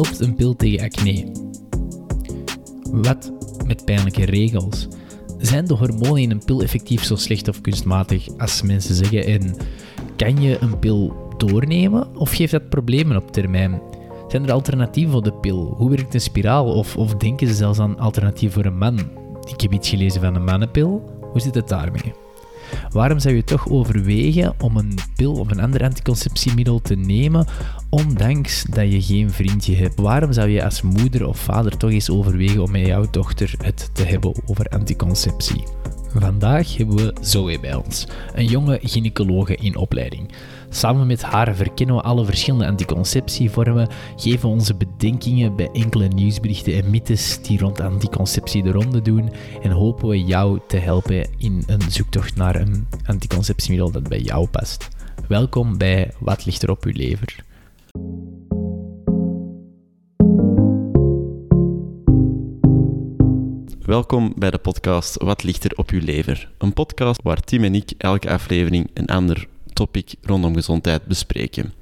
Helpt een pil tegen acne? Wat met pijnlijke regels? Zijn de hormonen in een pil effectief zo slecht of kunstmatig als mensen zeggen? En kan je een pil doornemen of geeft dat problemen op termijn? Zijn er alternatieven voor de pil? Hoe werkt een spiraal? Of, of denken ze zelfs aan alternatief voor een man? Ik heb iets gelezen van een mannenpil. Hoe zit het daarmee? Waarom zou je toch overwegen om een pil of een ander anticonceptiemiddel te nemen, ondanks dat je geen vriendje hebt? Waarom zou je als moeder of vader toch eens overwegen om met jouw dochter het te hebben over anticonceptie? Vandaag hebben we Zoe bij ons, een jonge gynaecologe in opleiding. Samen met haar verkennen we alle verschillende anticonceptievormen, geven onze bedenkingen bij enkele nieuwsberichten en mythes die rond anticonceptie de ronde doen en hopen we jou te helpen in een zoektocht naar een anticonceptiemiddel dat bij jou past. Welkom bij Wat ligt er op uw lever? Welkom bij de podcast Wat ligt er op uw lever? Een podcast waar Tim en ik elke aflevering een ander topic rondom gezondheid bespreken.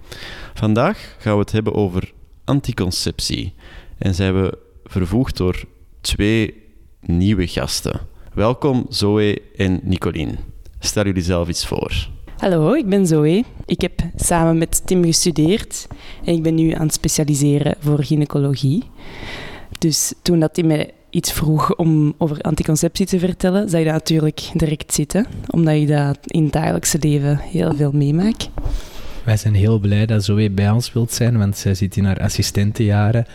Vandaag gaan we het hebben over anticonceptie. En zijn we vervoegd door twee nieuwe gasten. Welkom Zoe en Nicolien. Stel jullie zelf iets voor. Hallo, ik ben Zoe. Ik heb samen met Tim gestudeerd en ik ben nu aan het specialiseren voor gynaecologie. Dus toen dat Tim mij iets vroeg om over anticonceptie te vertellen, zag je dat natuurlijk direct zitten, omdat je dat in het dagelijkse leven heel veel meemaakt. Wij zijn heel blij dat Zoe bij ons wilt zijn, want zij zit in haar assistentenjaren.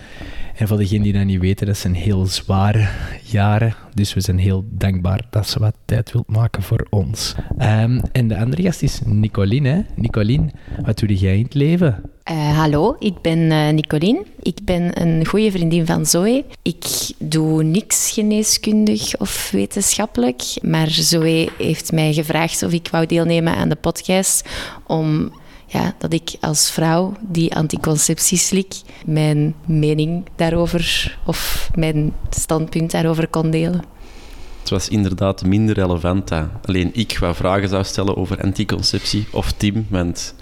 En voor degenen die dat niet weten, dat zijn heel zware jaren. Dus we zijn heel dankbaar dat ze wat tijd wilt maken voor ons. Ehm, en de andere gast is Nicoline. Hè? Nicoline, wat doe jij in het leven? Uh, hallo, ik ben uh, Nicoline. Ik ben een goede vriendin van Zoe. Ik doe niks geneeskundig of wetenschappelijk, maar Zoe heeft mij gevraagd of ik wou deelnemen aan de podcast om ja, dat ik als vrouw die anticonceptie slik mijn mening daarover of mijn standpunt daarover kon delen. Het was inderdaad minder relevant dat alleen ik wat vragen zou stellen over anticonceptie of Tim, want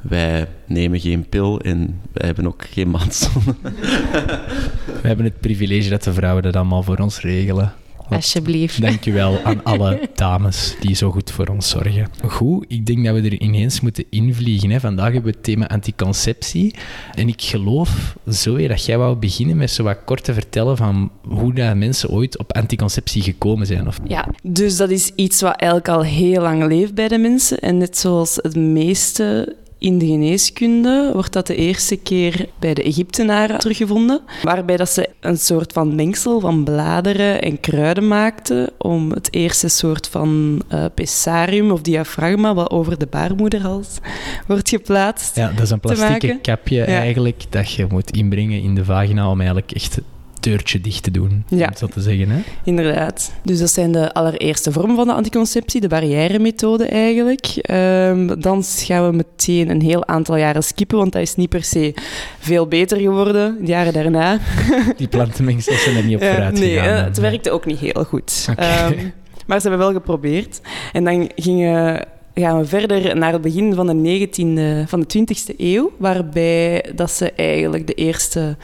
wij nemen geen pil en wij hebben ook geen maandstonden. We hebben het privilege dat de vrouwen dat allemaal voor ons regelen. Alsjeblieft. Dankjewel aan alle dames die zo goed voor ons zorgen. Goed, ik denk dat we er ineens moeten invliegen. Hè. Vandaag hebben we het thema anticonceptie. En ik geloof, Zoe, dat jij wou beginnen met zo wat kort te vertellen van hoe dat mensen ooit op anticonceptie gekomen zijn. Of... Ja, dus dat is iets wat eigenlijk al heel lang leeft bij de mensen. En net zoals het meeste in de geneeskunde wordt dat de eerste keer bij de Egyptenaren teruggevonden, waarbij dat ze een soort van mengsel van bladeren en kruiden maakten om het eerste soort van uh, pessarium of diafragma wat over de baarmoederhals wordt geplaatst. Ja, dat is een plastieke kapje eigenlijk dat je moet inbrengen in de vagina om eigenlijk echt deurtje dicht te doen, ja. om zo te zeggen. Hè? Inderdaad. Dus dat zijn de allereerste vormen van de anticonceptie, de barrière-methode eigenlijk. Um, dan gaan we meteen een heel aantal jaren skippen, want dat is niet per se veel beter geworden de jaren daarna. Die plantenmengsels zijn er niet op vooruit uh, Nee, gegaan, het werkte ook niet heel goed. Okay. Um, maar ze hebben wel geprobeerd. En dan gingen gaan we verder naar het begin van de 19e, van de 20e eeuw, waarbij dat ze eigenlijk de eerste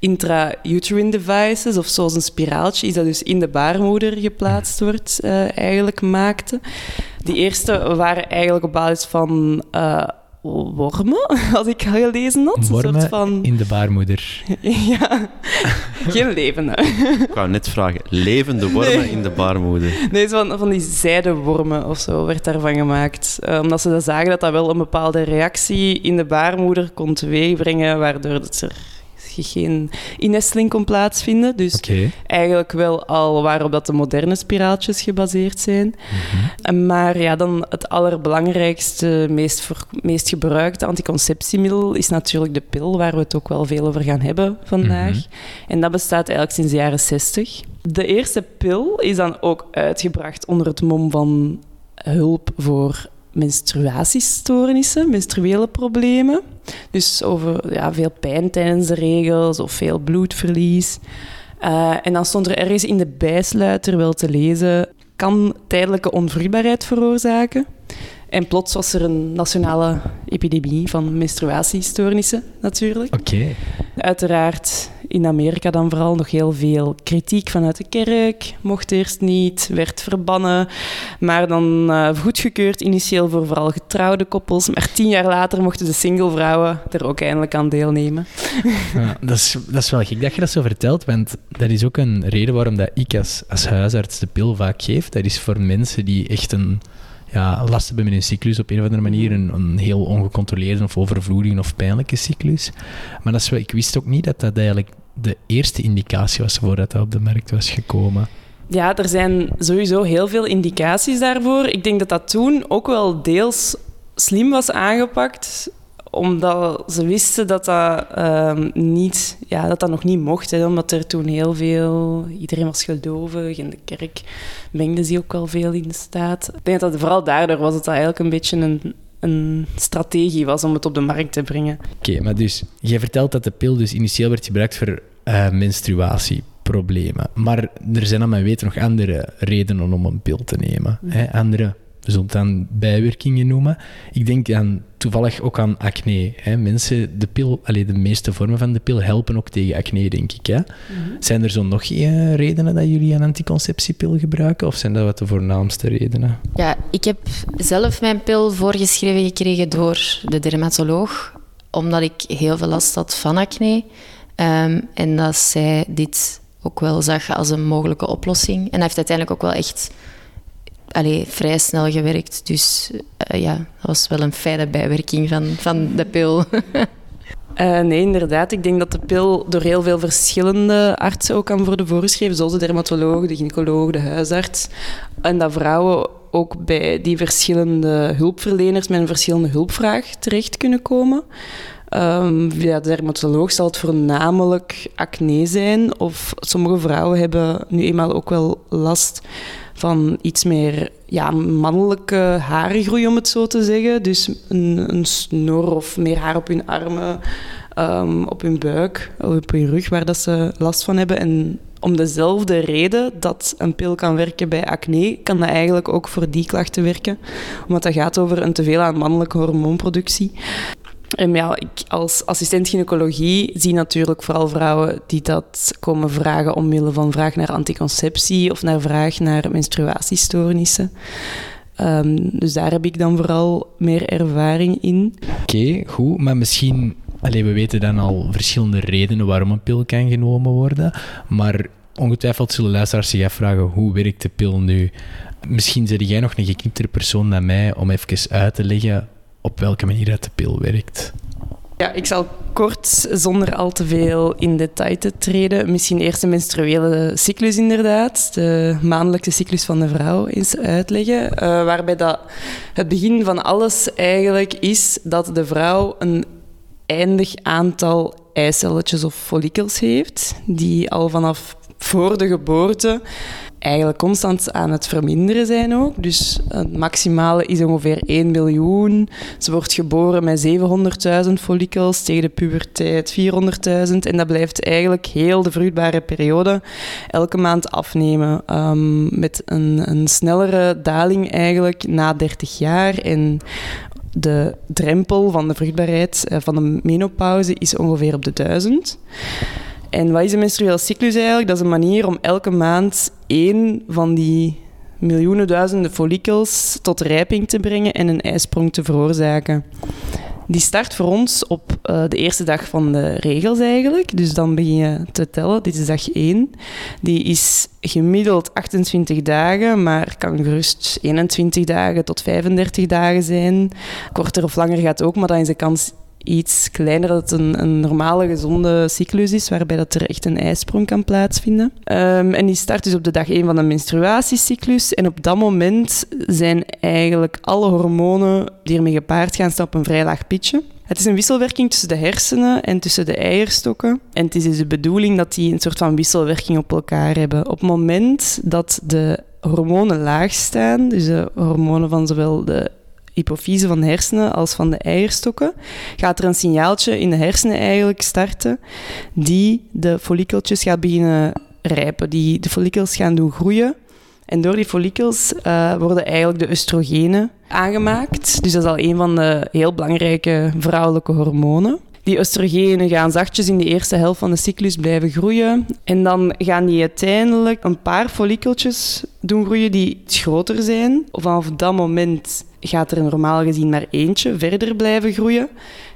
intra-uterine devices, of zoals een spiraaltje, is dat dus in de baarmoeder geplaatst wordt, uh, eigenlijk maakte. Die eerste waren eigenlijk op basis van uh, wormen, als ik al gelezen had. Wormen een soort van... in de baarmoeder. ja, geen levende. Ik wou net vragen, levende wormen nee. in de baarmoeder? Nee, van, van die zijdewormen of zo werd daarvan gemaakt. Uh, omdat ze zagen dat dat wel een bepaalde reactie in de baarmoeder kon teweegbrengen, waardoor het er geen innesteling kon plaatsvinden. Dus okay. eigenlijk wel al waarop dat de moderne spiraaltjes gebaseerd zijn. Mm -hmm. Maar ja, dan het allerbelangrijkste, meest, meest gebruikte anticonceptiemiddel is natuurlijk de pil, waar we het ook wel veel over gaan hebben vandaag. Mhm. En dat bestaat eigenlijk sinds de jaren 60. De eerste pil is dan ook uitgebracht onder het mom van hulp voor menstruatiestoornissen, menstruele problemen. Dus over ja, veel pijn tijdens de regels of veel bloedverlies. Uh, en dan stond er ergens in de bijsluiter wel te lezen... kan tijdelijke onvruchtbaarheid veroorzaken. En plots was er een nationale epidemie van menstruatiestoornissen, natuurlijk. Oké. Okay. Uiteraard in Amerika dan vooral nog heel veel kritiek vanuit de kerk. Mocht eerst niet, werd verbannen. Maar dan uh, goedgekeurd initieel voor vooral getrouwde koppels. Maar tien jaar later mochten de single vrouwen er ook eindelijk aan deelnemen. Ja, dat, is, dat is wel gek dat je dat zo vertelt, want dat is ook een reden waarom dat ik als, als huisarts de pil vaak geef. Dat is voor mensen die echt een ja, last hebben met hun cyclus op een of andere manier. Een, een heel ongecontroleerde of overvloedige of pijnlijke cyclus. Maar dat is, ik wist ook niet dat dat eigenlijk de eerste indicatie was voordat dat op de markt was gekomen. Ja, er zijn sowieso heel veel indicaties daarvoor. Ik denk dat dat toen ook wel deels slim was aangepakt omdat ze wisten dat dat, ehm, niet, ja, dat, dat nog niet mocht. Hè, omdat er toen heel veel... Iedereen was gelovig. In de kerk mengde ze ook wel veel in de staat. Ik denk dat het vooral daardoor was dat dat eigenlijk een beetje een, een strategie was om het op de markt te brengen. Oké, maar dus... Jij vertelt dat de pil dus initieel werd gebruikt voor uh, menstruatieproblemen. Maar er zijn, aan mijn weten, nog andere redenen om een pil te nemen. Hè? Andere we zullen het dan bijwerkingen noemen. Ik denk dan toevallig ook aan acne. Hè. Mensen, de pil, allee, de meeste vormen van de pil helpen ook tegen acne, denk ik. Hè. Mhm. Zijn er zo nog uh, redenen dat jullie een anticonceptiepil gebruiken? Of zijn dat wat de voornaamste redenen? Ja, ik heb zelf mijn pil voorgeschreven gekregen door de dermatoloog, omdat ik heel veel last had van acne. Um, en dat zij dit ook wel zag als een mogelijke oplossing. En hij heeft uiteindelijk ook wel echt allee, vrij snel gewerkt. Dus uh, ja, dat was wel een fijne bijwerking van, van de pil. Uh, nee, inderdaad. Ik denk dat de pil door heel veel verschillende artsen ook kan worden voorgeschreven, zoals de dermatoloog, de gynaecoloog, de huisarts. En dat vrouwen ook bij die verschillende hulpverleners met een verschillende hulpvraag terecht kunnen komen. Um, via de dermatoloog zal het voornamelijk acne zijn, of sommige vrouwen hebben nu eenmaal ook wel last van iets meer ja, mannelijke harengroei, om het zo te zeggen. Dus een, een snor of meer haar op hun armen, um, op hun buik, op hun rug, waar dat ze last van hebben. En om dezelfde reden dat een pil kan werken bij acne, kan dat eigenlijk ook voor die klachten werken. Omdat dat gaat over een teveel aan mannelijke hormoonproductie. En ja, ik als assistent gynaecologie zie natuurlijk vooral vrouwen die dat komen vragen omwille van vraag naar anticonceptie of naar vraag naar menstruatiestoornissen. Um, dus daar heb ik dan vooral meer ervaring in. Oké, goed. Maar misschien, alleen we weten dan al verschillende redenen waarom een pil kan genomen worden. Maar ongetwijfeld zullen luisteraars zich afvragen, hoe werkt de pil nu? Misschien zeg jij nog een gekniptere persoon dan mij om even uit te leggen op welke manier dat de pil werkt. Ja, ik zal kort, zonder al te veel in detail te treden, misschien eerst de menstruele cyclus inderdaad, de maandelijkse cyclus van de vrouw eens uitleggen. Uh, waarbij dat het begin van alles eigenlijk is dat de vrouw een eindig aantal eicelletjes of follikels heeft, die al vanaf voor de geboorte eigenlijk constant aan het verminderen zijn ook. Dus het maximale is ongeveer 1 miljoen. Ze wordt geboren met 700.000 follikels, tegen de puberteit 400.000. En dat blijft eigenlijk heel de vruchtbare periode elke maand afnemen. Um, met een, een snellere daling eigenlijk na 30 jaar. En de drempel van de vruchtbaarheid eh, van de menopauze is ongeveer op de 1000. En wat is een menstrueel cyclus eigenlijk? Dat is een manier om elke maand één van die miljoenen duizenden follikels tot rijping te brengen en een ijsprong te veroorzaken. Die start voor ons op uh, de eerste dag van de regels eigenlijk. Dus dan begin je te tellen. Dit is dag 1. Die is gemiddeld 28 dagen, maar kan gerust 21 dagen tot 35 dagen zijn. Korter of langer gaat ook, maar dan is de kans iets kleiner dat het een, normale, gezonde cyclus is, waarbij dat er echt een ijsprong kan plaatsvinden. Um, en die start dus op de dag 1 van de menstruatiecyclus. En op dat moment zijn eigenlijk alle hormonen die ermee gepaard gaan staan op een vrij laag pitje. Het is een wisselwerking tussen de hersenen en tussen de eierstokken. En het is dus de bedoeling dat die een soort van wisselwerking op elkaar hebben. Op het moment dat de hormonen laag staan, dus de hormonen van zowel de hypofyse van de hersenen als van de eierstokken, gaat er een signaaltje in de hersenen eigenlijk starten die de follikeltjes gaat beginnen rijpen, die de follikels gaan doen groeien. En door die follikels uh, worden eigenlijk de oestrogenen aangemaakt. Dus dat is al een van de heel belangrijke vrouwelijke hormonen. Die oestrogenen gaan zachtjes in de eerste helft van de cyclus blijven groeien. En dan gaan die uiteindelijk een paar follikeltjes doen groeien die groter zijn. Vanaf dat moment gaat er normaal gezien maar eentje verder blijven groeien.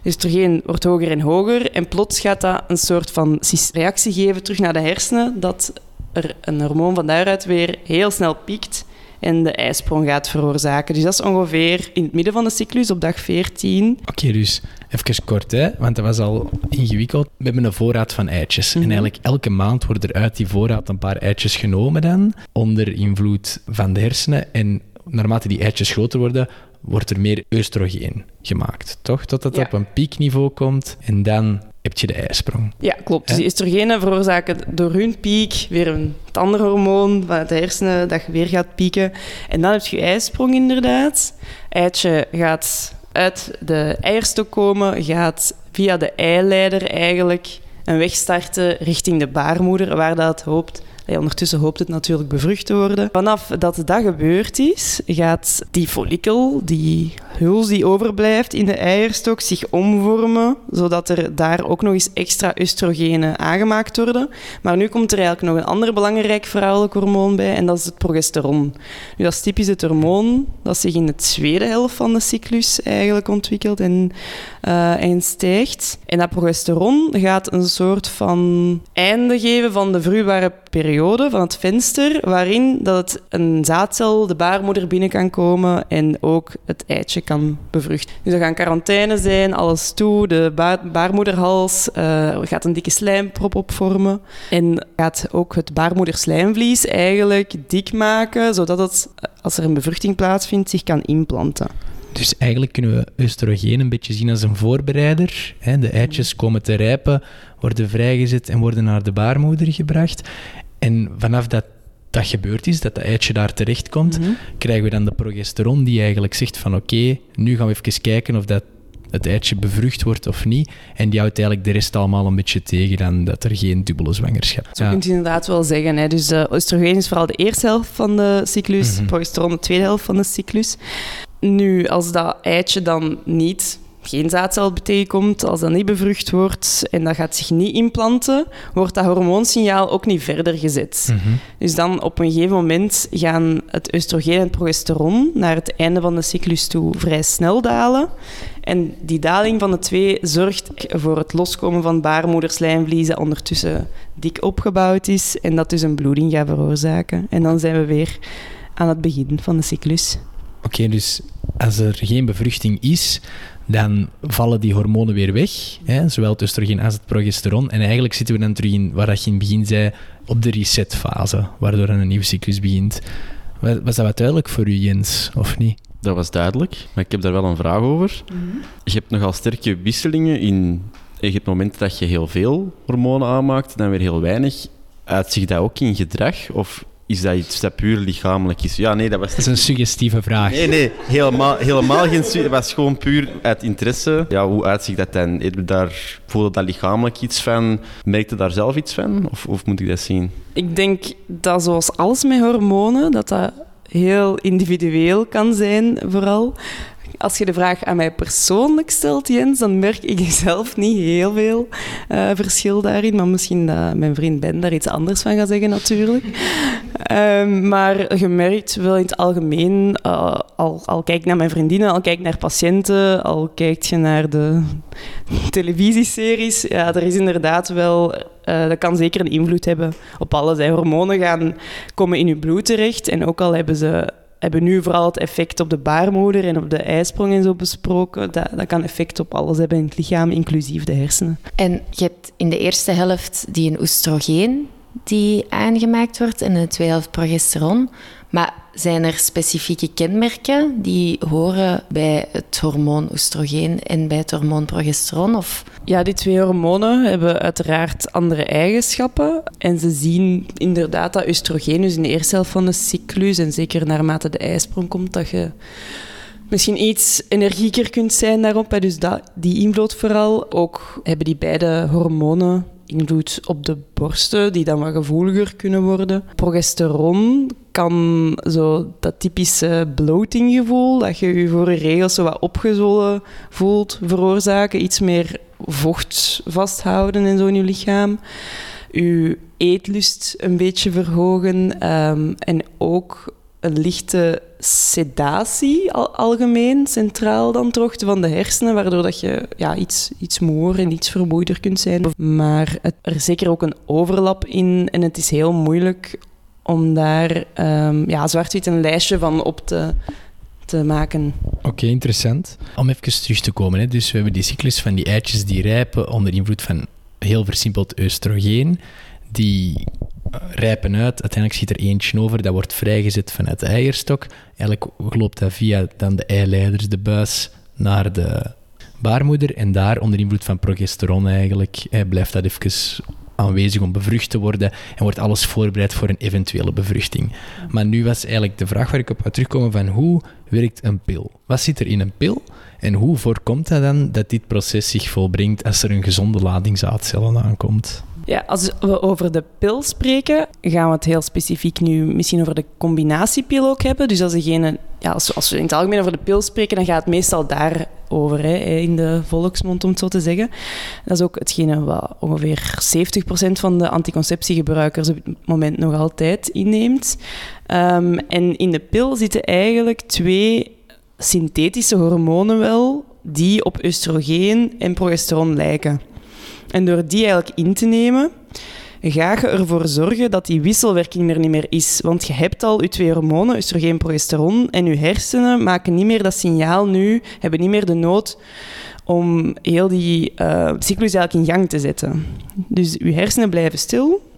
Dus oestrogeen wordt hoger en hoger. En plots gaat dat een soort van reactie geven terug naar de hersenen, dat er een hormoon van daaruit weer heel snel piekt en de ijsprong gaat veroorzaken. Dus dat is ongeveer in het midden van de cyclus, op dag 14. Oké, dus even kort, hè, want dat was al ingewikkeld. We hebben een voorraad van eitjes. En Mhm. eigenlijk elke maand worden er uit die voorraad een paar eitjes genomen dan, onder invloed van de hersenen. En naarmate die eitjes groter worden, wordt er meer oestrogeen gemaakt, toch? Totdat het Ja. op een piekniveau komt en dan heb je de ijsprong. Ja, klopt. Dus die oestrogenen veroorzaken door hun piek weer een het andere hormoon van de hersenen dat weer gaat pieken. En dan heb je je ijsprong inderdaad. Eitje gaat uit de eierstok komen, gaat via de eileider eigenlijk een weg starten richting de baarmoeder, waar dat hoopt. Ondertussen hoopt het natuurlijk bevrucht te worden. Vanaf dat dat gebeurd is, gaat die follikel, die huls die overblijft in de eierstok, zich omvormen, zodat er daar ook nog eens extra oestrogenen aangemaakt worden. Maar nu komt er eigenlijk nog een ander belangrijk vrouwelijk hormoon bij, en dat is het progesteron. Nu, dat is typisch het hormoon dat zich in de tweede helft van de cyclus eigenlijk ontwikkelt en, eh, stijgt. En dat progesteron gaat een soort van einde geven van de vruwbare periode, van het venster, waarin dat het een zaadcel de baarmoeder binnen kan komen en ook het eitje kan bevruchten. Dus er gaan quarantaine zijn, alles toe, de ba- baarmoederhals eh, gaat een dikke slijmprop opvormen en gaat ook het baarmoederslijmvlies eigenlijk dik maken, zodat het, als er een bevruchting plaatsvindt, zich kan inplanten. Dus eigenlijk kunnen we oestrogeen een beetje zien als een voorbereider. De eitjes komen te rijpen, worden vrijgezet en worden naar de baarmoeder gebracht. En vanaf dat dat gebeurd is, dat dat eitje daar terechtkomt, Mhm. krijgen we dan de progesteron die eigenlijk zegt van oké, nu gaan we even kijken of dat het eitje bevrucht wordt of niet. En die houdt eigenlijk de rest allemaal een beetje tegen dan dat er geen dubbele zwangerschap is. Zo kunt je inderdaad wel zeggen. Hè. Dus uh, oestrogeen is vooral de eerste helft van de cyclus, Mhm. progesteron de tweede helft van de cyclus. Nu, als dat eitje dan niet, geen zaadcel tegenkomt, als dat niet bevrucht wordt en dat gaat zich niet implanten, wordt dat hormoonsignaal ook niet verder gezet. Mhm. Dus dan op een gegeven moment gaan het oestrogeen en het progesteron naar het einde van de cyclus toe vrij snel dalen. En die daling van de twee zorgt voor het loskomen van baarmoederslijmvlies dat ondertussen dik opgebouwd is en dat dus een bloeding gaat veroorzaken. En dan zijn we weer aan het begin van de cyclus. Oké, dus als er geen bevruchting is, dan vallen die hormonen weer weg, hè, zowel het oestrogeen als het progesteron. En eigenlijk zitten we dan terug in, waar dat je in het begin zei, op de resetfase, waardoor een nieuwe cyclus begint. Was was dat wat duidelijk voor u, Jens, of niet? Dat was duidelijk, maar ik heb daar wel een vraag over. Je hebt nogal sterke wisselingen in... Je hebt momenten dat je heel veel hormonen aanmaakt, dan weer heel weinig. Uitzicht dat ook in gedrag? Of is dat iets dat puur lichamelijk is? Ja, nee, dat was... Dat is een suggestieve vraag. Nee, nee, helemaal, helemaal geen... Het was gewoon puur uit interesse. Ja, hoe uitziet dat dan? Heb je daar, voelde dat lichamelijk iets van? Merkte daar zelf iets van? Of, of moet ik dat zien? Ik denk dat zoals alles met hormonen, dat dat heel individueel kan zijn, vooral. Als je de vraag aan mij persoonlijk stelt, Jens, dan merk ik zelf niet heel veel eh, verschil daarin. Maar misschien dat mijn vriend Ben daar iets anders van gaat zeggen, natuurlijk. Ehm, maar je merkt wel in het algemeen, eh, al, al kijk naar mijn vriendinnen, al kijk naar patiënten, al kijk je naar de televisieseries, ja, er is inderdaad wel... eh, dat kan zeker een invloed hebben op alles. hè. Hormonen gaan komen in je bloed terecht. En ook al hebben ze hebben nu vooral het effect op de baarmoeder en op de ijsprong en zo besproken. Dat, dat kan effect op alles hebben in het lichaam, inclusief de hersenen. En je hebt in de eerste helft die een oestrogeen die aangemaakt wordt en tweede helft progesteron. Maar zijn er specifieke kenmerken die horen bij het hormoon oestrogeen en bij het hormoon progesteron? Of Ja, die twee hormonen hebben uiteraard andere eigenschappen. En ze zien inderdaad dat oestrogeen dus in de eerste helft van de cyclus, en zeker naarmate de ijsprong komt, dat je misschien iets energieker kunt zijn daarop. Dus dat, die invloed vooral. Ook hebben die beide hormonen invloed op de borsten, die dan wat gevoeliger kunnen worden. Progesteron kan zo dat typische bloatinggevoel, dat je je voor je regels zo wat opgezwollen voelt, veroorzaken. Iets meer vocht vasthouden in zo'n je lichaam. Je eetlust een beetje verhogen. Ehm, en ook een lichte sedatie al, algemeen, centraal dan toch, van de hersenen, waardoor dat je ja, iets, iets moer en iets vermoeider kunt zijn. Maar er is zeker ook een overlap in en het is heel moeilijk om daar um, ja, zwart-wit een lijstje van op te, te maken. Oké, interessant. Om even terug te komen, hè. dus we hebben die cyclus van die eitjes die rijpen onder invloed van heel versimpeld oestrogeen. Die rijpen uit. Uiteindelijk schiet er eentje over, dat wordt vrijgezet vanuit de eierstok. Eigenlijk loopt dat via dan de eileiders, de buis, naar de baarmoeder. En daar, onder invloed van progesteron eigenlijk, blijft dat even aanwezig om bevrucht te worden en wordt alles voorbereid voor een eventuele bevruchting. Maar nu was eigenlijk de vraag waar ik op ga terugkomen van hoe werkt een pil? Wat zit er in een pil en hoe voorkomt dat dan dat dit proces zich volbrengt als er een gezonde lading zaadcellen aankomt? Ja, als we over de pil spreken, gaan we het heel specifiek nu misschien over de combinatiepil ook hebben. Dus als, degene, ja, als, we in het algemeen over de pil spreken, dan gaat het meestal daarover, hè, in de volksmond om het zo te zeggen. Dat is ook hetgene wat ongeveer 70% van de anticonceptiegebruikers op het moment nog altijd inneemt. Um, en in de pil zitten eigenlijk twee synthetische hormonen wel, die op oestrogeen en progesteron lijken. En door die eigenlijk in te nemen, ga je ervoor zorgen dat die wisselwerking er niet meer is. Want je hebt al je twee hormonen, oestrogeen en progesteron, en je hersenen maken niet meer dat signaal nu, hebben niet meer de nood om heel die uh, cyclus eigenlijk in gang te zetten. Dus je hersenen blijven stil.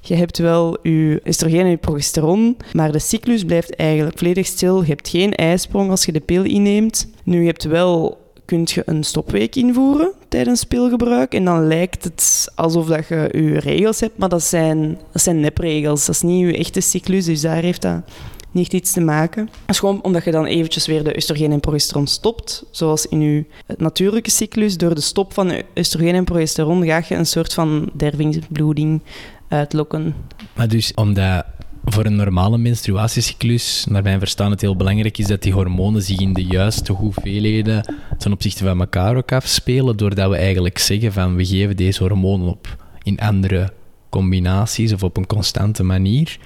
Je hebt wel je oestrogeen en je progesteron, maar de cyclus blijft eigenlijk volledig stil. Je hebt geen ijsprong als je de pil inneemt. Nu, je hebt wel kun je een stopweek invoeren tijdens pilgebruik. En dan lijkt het alsof dat je je regels hebt, maar dat zijn, dat zijn nepregels. Dat is niet je echte cyclus, dus daar heeft dat niet iets te maken. Dat is gewoon omdat je dan eventjes weer de oestrogeen en progesteron stopt, zoals in je natuurlijke cyclus. Door de stop van oestrogeen en progesteron ga je een soort van dervingsbloeding uitlokken. Maar dus omdat voor een normale menstruatiecyclus, naar mijn verstaan, het heel belangrijk is dat die hormonen zich in de juiste hoeveelheden ten opzichte van elkaar ook afspelen, doordat we eigenlijk zeggen van we geven deze hormonen op in andere combinaties of op een constante manier,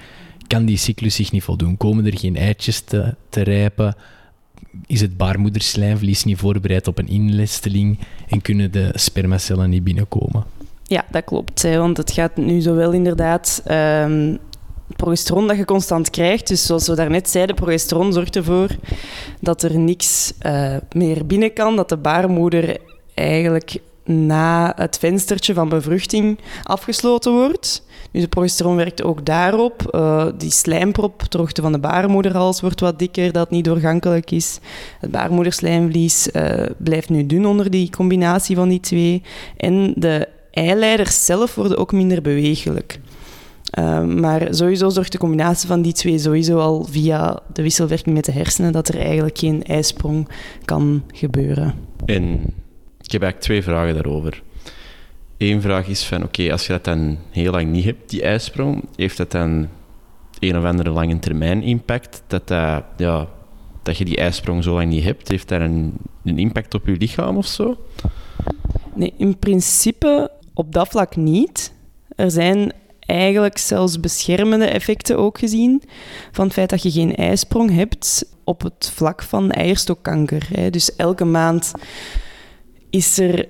kan die cyclus zich niet voldoen. Komen er geen eitjes te, te rijpen? Is het baarmoederslijmvlies niet voorbereid op een inlisteling en kunnen de spermacellen niet binnenkomen? Ja, dat klopt. Want het gaat nu zowel inderdaad um, progesteron dat je constant krijgt. Dus zoals we daarnet zeiden, progesteron zorgt ervoor dat er niks uh, meer binnen kan, dat de baarmoeder eigenlijk na het venstertje van bevruchting afgesloten wordt. Dus de progesteron werkt ook daarop. Uh, die slijmprop ter hoogte van de baarmoederhals wordt wat dikker, dat niet doorgankelijk is. Het baarmoederslijmvlies uh, blijft nu dun onder die combinatie van die twee. En de eileiders zelf worden ook minder bewegelijk. Ehm, maar sowieso zorgt de combinatie van die twee sowieso al via de wisselwerking met de hersenen dat er eigenlijk geen ijsprong kan gebeuren. En ik heb eigenlijk twee vragen daarover. Eén vraag is van, oké, als je dat dan heel lang niet hebt, die ijsprong, heeft dat dan een of andere lange termijn impact? Dat, dat, ja, dat je die ijsprong zo lang niet hebt, heeft dat een, een impact op je lichaam of zo? Nee, in principe op dat vlak niet. Er zijn eigenlijk zelfs beschermende effecten ook gezien van het feit dat je geen ijsprong hebt op het vlak van eierstokkanker. Dus elke maand is er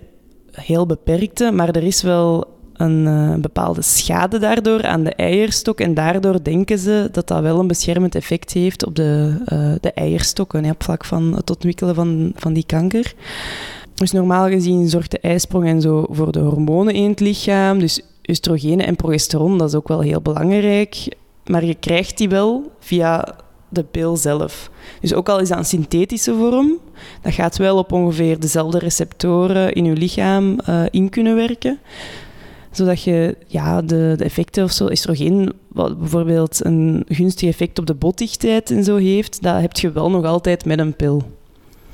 heel beperkte, maar er is wel een uh, bepaalde schade daardoor aan de eierstok. En daardoor denken ze dat dat wel een beschermend effect heeft op de, uh, de eierstokken, hè, op vlak van het ontwikkelen van, van die kanker. Dus normaal gezien zorgt de ijsprong en zo voor de hormonen in het lichaam. Dus oestrogenen en progesteron, dat is ook wel heel belangrijk. Maar je krijgt die wel via de pil zelf. Dus ook al is dat een synthetische vorm, dat gaat wel op ongeveer dezelfde receptoren in je lichaam uh, in kunnen werken. Zodat je ja, de, de effecten of zo, oestrogeen, wat bijvoorbeeld een gunstig effect op de botdichtheid en zo heeft, dat heb je wel nog altijd met een pil.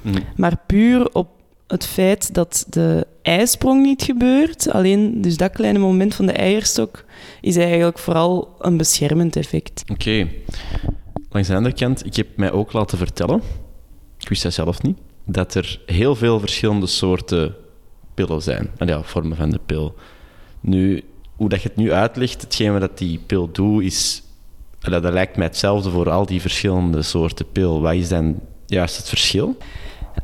Mm. Maar puur op het feit dat de ijsprong niet gebeurt. Alleen dus dat kleine moment van de eierstok is eigenlijk vooral een beschermend effect. Oké. Langs de andere kant, ik heb mij ook laten vertellen, ik wist dat zelf niet, dat er heel veel verschillende soorten pillen zijn. En ja, vormen van de pil. Nu, hoe dat je het nu uitlegt, hetgeen wat die pil doet, is... Dat, dat lijkt mij hetzelfde voor al die verschillende soorten pil. Wat is dan juist het verschil?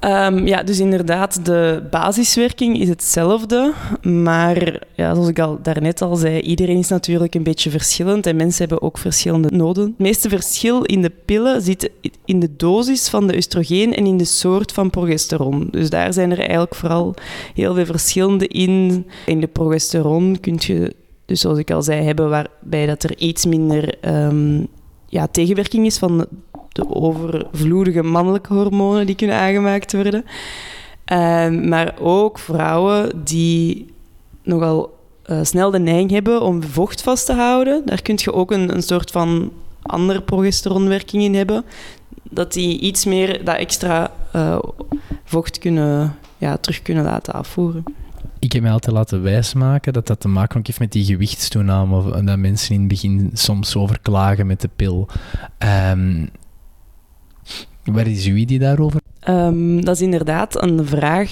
Um, ja, dus inderdaad, de basiswerking is hetzelfde. Maar ja, zoals ik al daarnet al zei, iedereen is natuurlijk een beetje verschillend en mensen hebben ook verschillende noden. Het meeste verschil in de pillen zit in de dosis van de oestrogeen en in de soort van progesteron. Dus daar zijn er eigenlijk vooral heel veel verschillende in. In de progesteron kun je, dus zoals ik al zei, hebben waarbij dat er iets minder um, ja, tegenwerking is van de overvloedige mannelijke hormonen die kunnen aangemaakt worden. Ehm, maar ook vrouwen die nogal uh, snel de neiging hebben om vocht vast te houden. Daar kun je ook een, een soort van andere progesteronwerking in hebben. Dat die iets meer dat extra uh, vocht kunnen, ja, terug kunnen laten afvoeren. Ik heb mij altijd laten wijsmaken dat dat te maken heeft met die gewichtstoename. Dat mensen in het begin soms overklagen met de pil. Um, Waar is uw idee daarover? Um, dat is inderdaad een vraag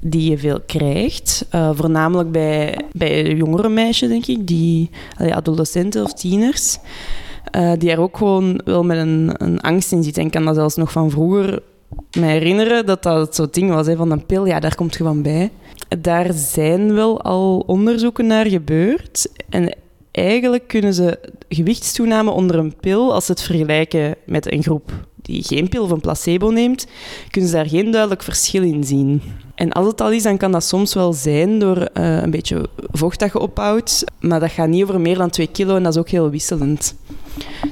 die je veel krijgt. Uh, voornamelijk bij, bij jongere meisjes, denk ik, die adolescenten of tieners. Uh, die er ook gewoon wel met een, een angst in zitten. En ik kan dat zelfs nog van vroeger me herinneren dat dat zo'n ding was hè, van een pil. Ja, daar komt gewoon bij. Daar zijn wel al onderzoeken naar gebeurd. En eigenlijk kunnen ze gewichtstoename onder een pil, als ze het vergelijken met een groep die geen pil of een placebo neemt, kunnen ze daar geen duidelijk verschil in zien. En als het al is, dan kan dat soms wel zijn door uh, een beetje vocht dat je ophoudt. Maar dat gaat niet over meer dan 2 kilo en dat is ook heel wisselend.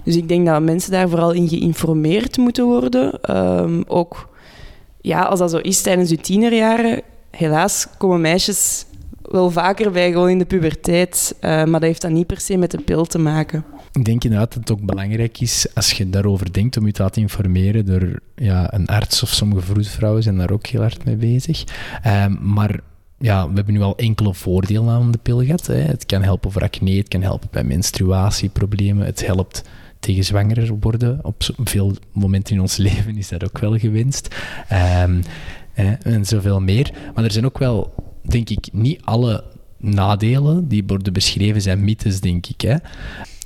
Dus ik denk dat mensen daar vooral in geïnformeerd moeten worden. Um, ook ja, als dat zo is tijdens je tienerjaren, helaas komen meisjes wel vaker bij gewoon in de puberteit. Uh, maar dat heeft dan niet per se met de pil te maken. Ik denk inderdaad dat het ook belangrijk is als je daarover denkt om je te laten informeren door ja, een arts of sommige vroedvrouwen zijn daar ook heel hard mee bezig. Um, maar ja, we hebben nu al enkele voordelen aan de pil gehad. Hè. Het kan helpen voor acne, het kan helpen bij menstruatieproblemen, het helpt tegen zwanger worden. Op veel momenten in ons leven is dat ook wel gewenst. Hè, en zoveel meer. Maar er zijn ook wel, denk ik, niet alle nadelen die worden beschreven zijn mythes, denk ik. Hè.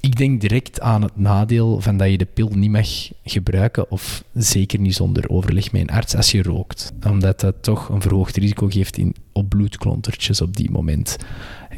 Ik denk direct aan het nadeel van dat je de pil niet mag gebruiken, of zeker niet zonder overleg met een arts als je rookt. Omdat dat toch een verhoogd risico geeft in, op bloedklontertjes op die moment.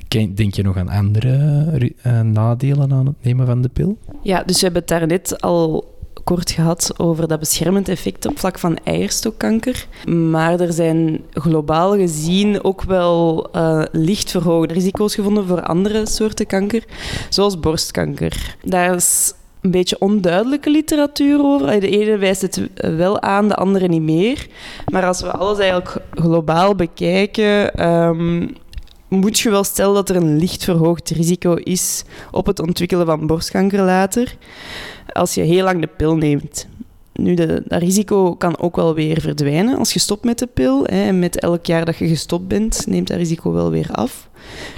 Denk je nog aan andere uh, nadelen aan het nemen van de pil? Ja, dus we hebben het daarnet al kort gehad over dat beschermend effect op vlak van eierstokkanker. Maar er zijn globaal gezien ook wel uh, licht verhoogde risico's gevonden voor andere soorten kanker, zoals borstkanker. Daar is een beetje onduidelijke literatuur over. De ene wijst het wel aan, de andere niet meer. Maar als we alles eigenlijk globaal bekijken, um, moet je wel stellen dat er een licht verhoogd risico is op het ontwikkelen van borstkanker later als je heel lang de pil neemt. Nu, de, dat risico kan ook wel weer verdwijnen als je stopt met de pil. Hè, en met elk jaar dat je gestopt bent, neemt dat risico wel weer af.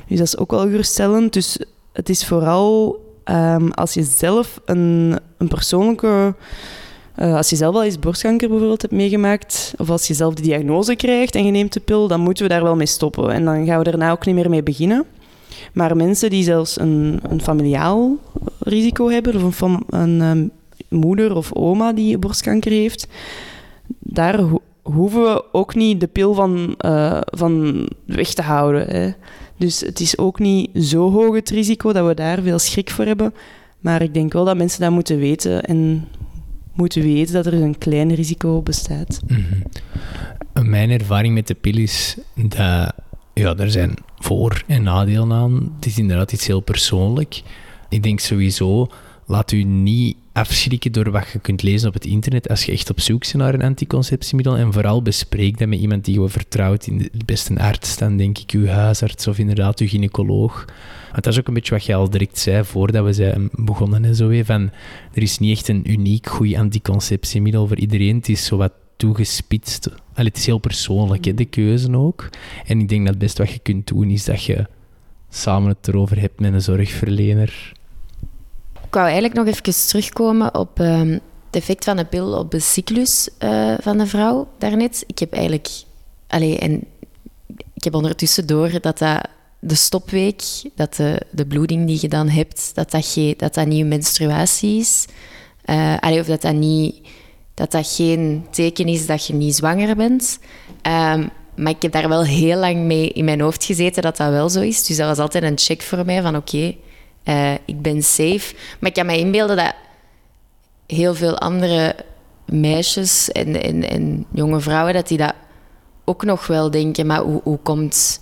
Dus dat is ook wel geruststellend. Dus het is vooral um, als je zelf een, een persoonlijke... Uh, als je zelf wel eens borstkanker bijvoorbeeld hebt meegemaakt, of als je zelf de diagnose krijgt en je neemt de pil, dan moeten we daar wel mee stoppen. En dan gaan we daarna ook niet meer mee beginnen. Maar mensen die zelfs een, een familiaal risico hebben, of een, een, een moeder of oma die borstkanker heeft, daar hoeven we ook niet de pil van, uh, van weg te houden. Hè. Dus het is ook niet zo hoog het risico dat we daar veel schrik voor hebben. Maar ik denk wel dat mensen dat moeten weten en moeten weten dat er een klein risico bestaat. -hmm. Mijn ervaring met de pil is dat ja, er zijn voor- en nadelen aan. Het is inderdaad iets heel persoonlijk. Ik denk sowieso, laat u niet afschrikken door wat je kunt lezen op het internet als je echt op zoek bent naar een anticonceptiemiddel. En vooral bespreek dat met iemand die je vertrouwt. In de, best een arts dan, denk ik, uw huisarts of inderdaad uw gynaecoloog. Want dat is ook een beetje wat je al direct zei voordat we zijn begonnen. En zo, van, er is niet echt een uniek goed anticonceptiemiddel voor iedereen. Het is zo wat toegespitst Allee, het is heel persoonlijk, de keuze ook. En ik denk dat het best wat je kunt doen is dat je samen het erover hebt met een zorgverlener. Ik wou eigenlijk nog even terugkomen op ehm, het effect van de pil op de cyclus eh, van de vrouw daarnet. Ik heb eigenlijk... Allee, en ik heb ondertussen door dat dat de stopweek, dat de, de bloeding die je dan hebt, dat dat, geen, dat, dat niet menstruatie is. Uh, allee, of dat dat, niet, dat dat geen teken is dat je niet zwanger bent. Um, maar ik heb daar wel heel lang mee in mijn hoofd gezeten dat dat wel zo is. Dus dat was altijd een check voor mij van oké, uh, ik ben safe. Maar ik kan me inbeelden dat heel veel andere meisjes en, en, en jonge vrouwen, dat die dat ook nog wel denken. Maar hoe, hoe komt...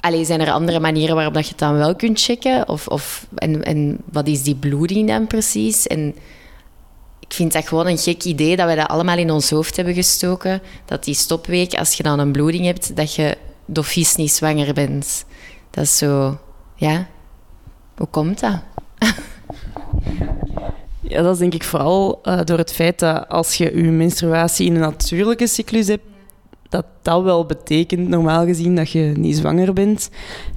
Allee, zijn er andere manieren waarop dat je het dan wel kunt checken? Of, of, en, en wat is die bloeding dan precies? En ik vind dat gewoon een gek idee dat we dat allemaal in ons hoofd hebben gestoken. Dat die stopweek, als je dan een bloeding hebt, dat je dofies niet zwanger bent. Dat is zo... Ja, hoe komt dat? Ja, dat is denk ik vooral uh, door het feit dat als je je menstruatie in een natuurlijke cyclus hebt, dat dat wel betekent, normaal gezien, dat je niet zwanger bent.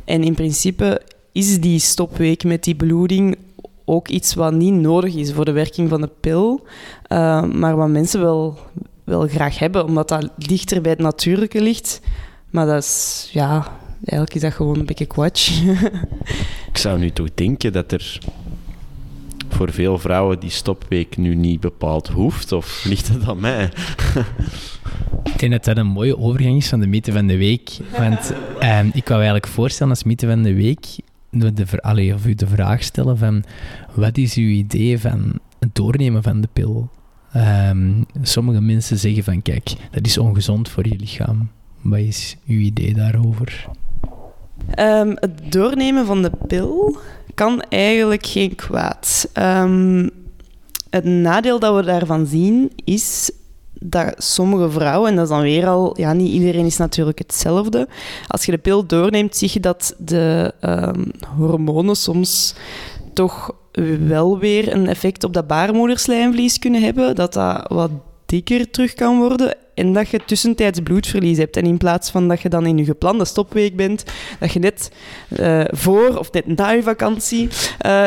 En in principe is die stopweek met die bloeding ook iets wat niet nodig is voor de werking van de pil, uh, maar wat mensen wel, wel graag hebben, omdat dat dichter bij het natuurlijke ligt. Maar dat is, ja, eigenlijk is dat gewoon een beetje kwatsch. Ik zou nu toch denken dat er voor veel vrouwen die stopweek nu niet bepaald hoeft, of ligt het aan mij? Ik denk dat dat een mooie overgang is van de mythe van de week. Want eh, ik wou eigenlijk voorstellen als mythe van de week de, allee, of u de vraag stellen van wat is uw idee van het doornemen van de pil? Um, sommige mensen zeggen van kijk, dat is ongezond voor je lichaam. Wat is uw idee daarover? Um, het doornemen van de pil kan eigenlijk geen kwaad. Um, het nadeel dat we daarvan zien is dat sommige vrouwen, en dat is dan weer al, ja, niet iedereen is natuurlijk hetzelfde. Als je de pil doorneemt, zie je dat de um, hormonen soms toch wel weer een effect op dat baarmoederslijmvlies kunnen hebben. Dat dat wat dikker terug kan worden en dat je tussentijds bloedverlies hebt. En in plaats van dat je dan in je geplande stopweek bent, dat je net uh, voor of net na je vakantie uh,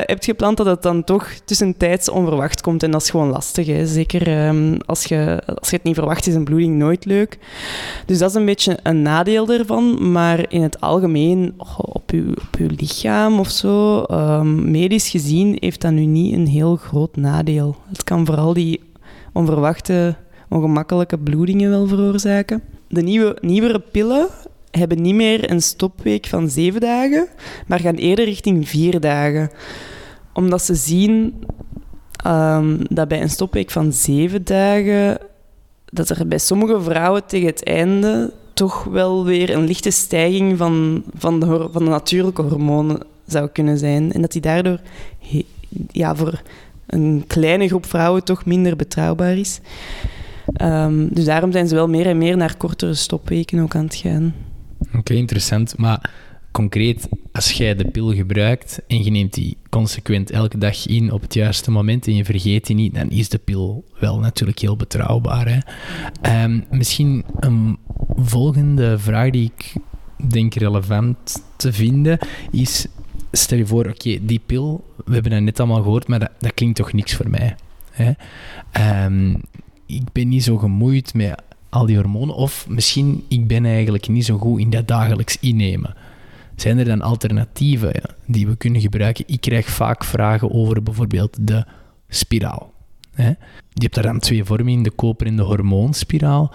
hebt gepland, dat het dan toch tussentijds onverwacht komt. En dat is gewoon lastig. Hè. Zeker um, als, je, als je het niet verwacht, is een bloeding nooit leuk. Dus dat is een beetje een nadeel ervan. Maar in het algemeen, oh, op, je, op je lichaam of zo, um, medisch gezien, heeft dat nu niet een heel groot nadeel. Het kan vooral die onverwachte ongemakkelijke bloedingen wel veroorzaken. De nieuwe, nieuwere pillen hebben niet meer een stopweek van zeven dagen, maar gaan eerder richting vier dagen. Omdat ze zien um, dat bij een stopweek van zeven dagen, dat er bij sommige vrouwen tegen het einde toch wel weer een lichte stijging van, van, de, van de natuurlijke hormonen zou kunnen zijn. En dat die daardoor ja, voor een kleine groep vrouwen toch minder betrouwbaar is. Um, dus daarom zijn ze wel meer en meer naar kortere stopweken ook aan het gaan. Oké, interessant. Maar concreet, als jij de pil gebruikt en je neemt die consequent elke dag in op het juiste moment en je vergeet die niet, dan is de pil wel natuurlijk heel betrouwbaar. Hè? Um, misschien een volgende vraag die ik denk relevant te vinden is: stel je voor, oké, die pil, we hebben dat net allemaal gehoord, maar dat, klinkt toch niks voor mij. Hè? Um, ik ben niet zo gemoeid met al die hormonen. Of misschien, ik ben eigenlijk niet zo goed in dat dagelijks innemen. Zijn er dan alternatieven ja, die we kunnen gebruiken? Ik krijg vaak vragen over bijvoorbeeld de spiraal. Hè? Je hebt daar dan twee vormen in, de koper en de hormoonspiraal.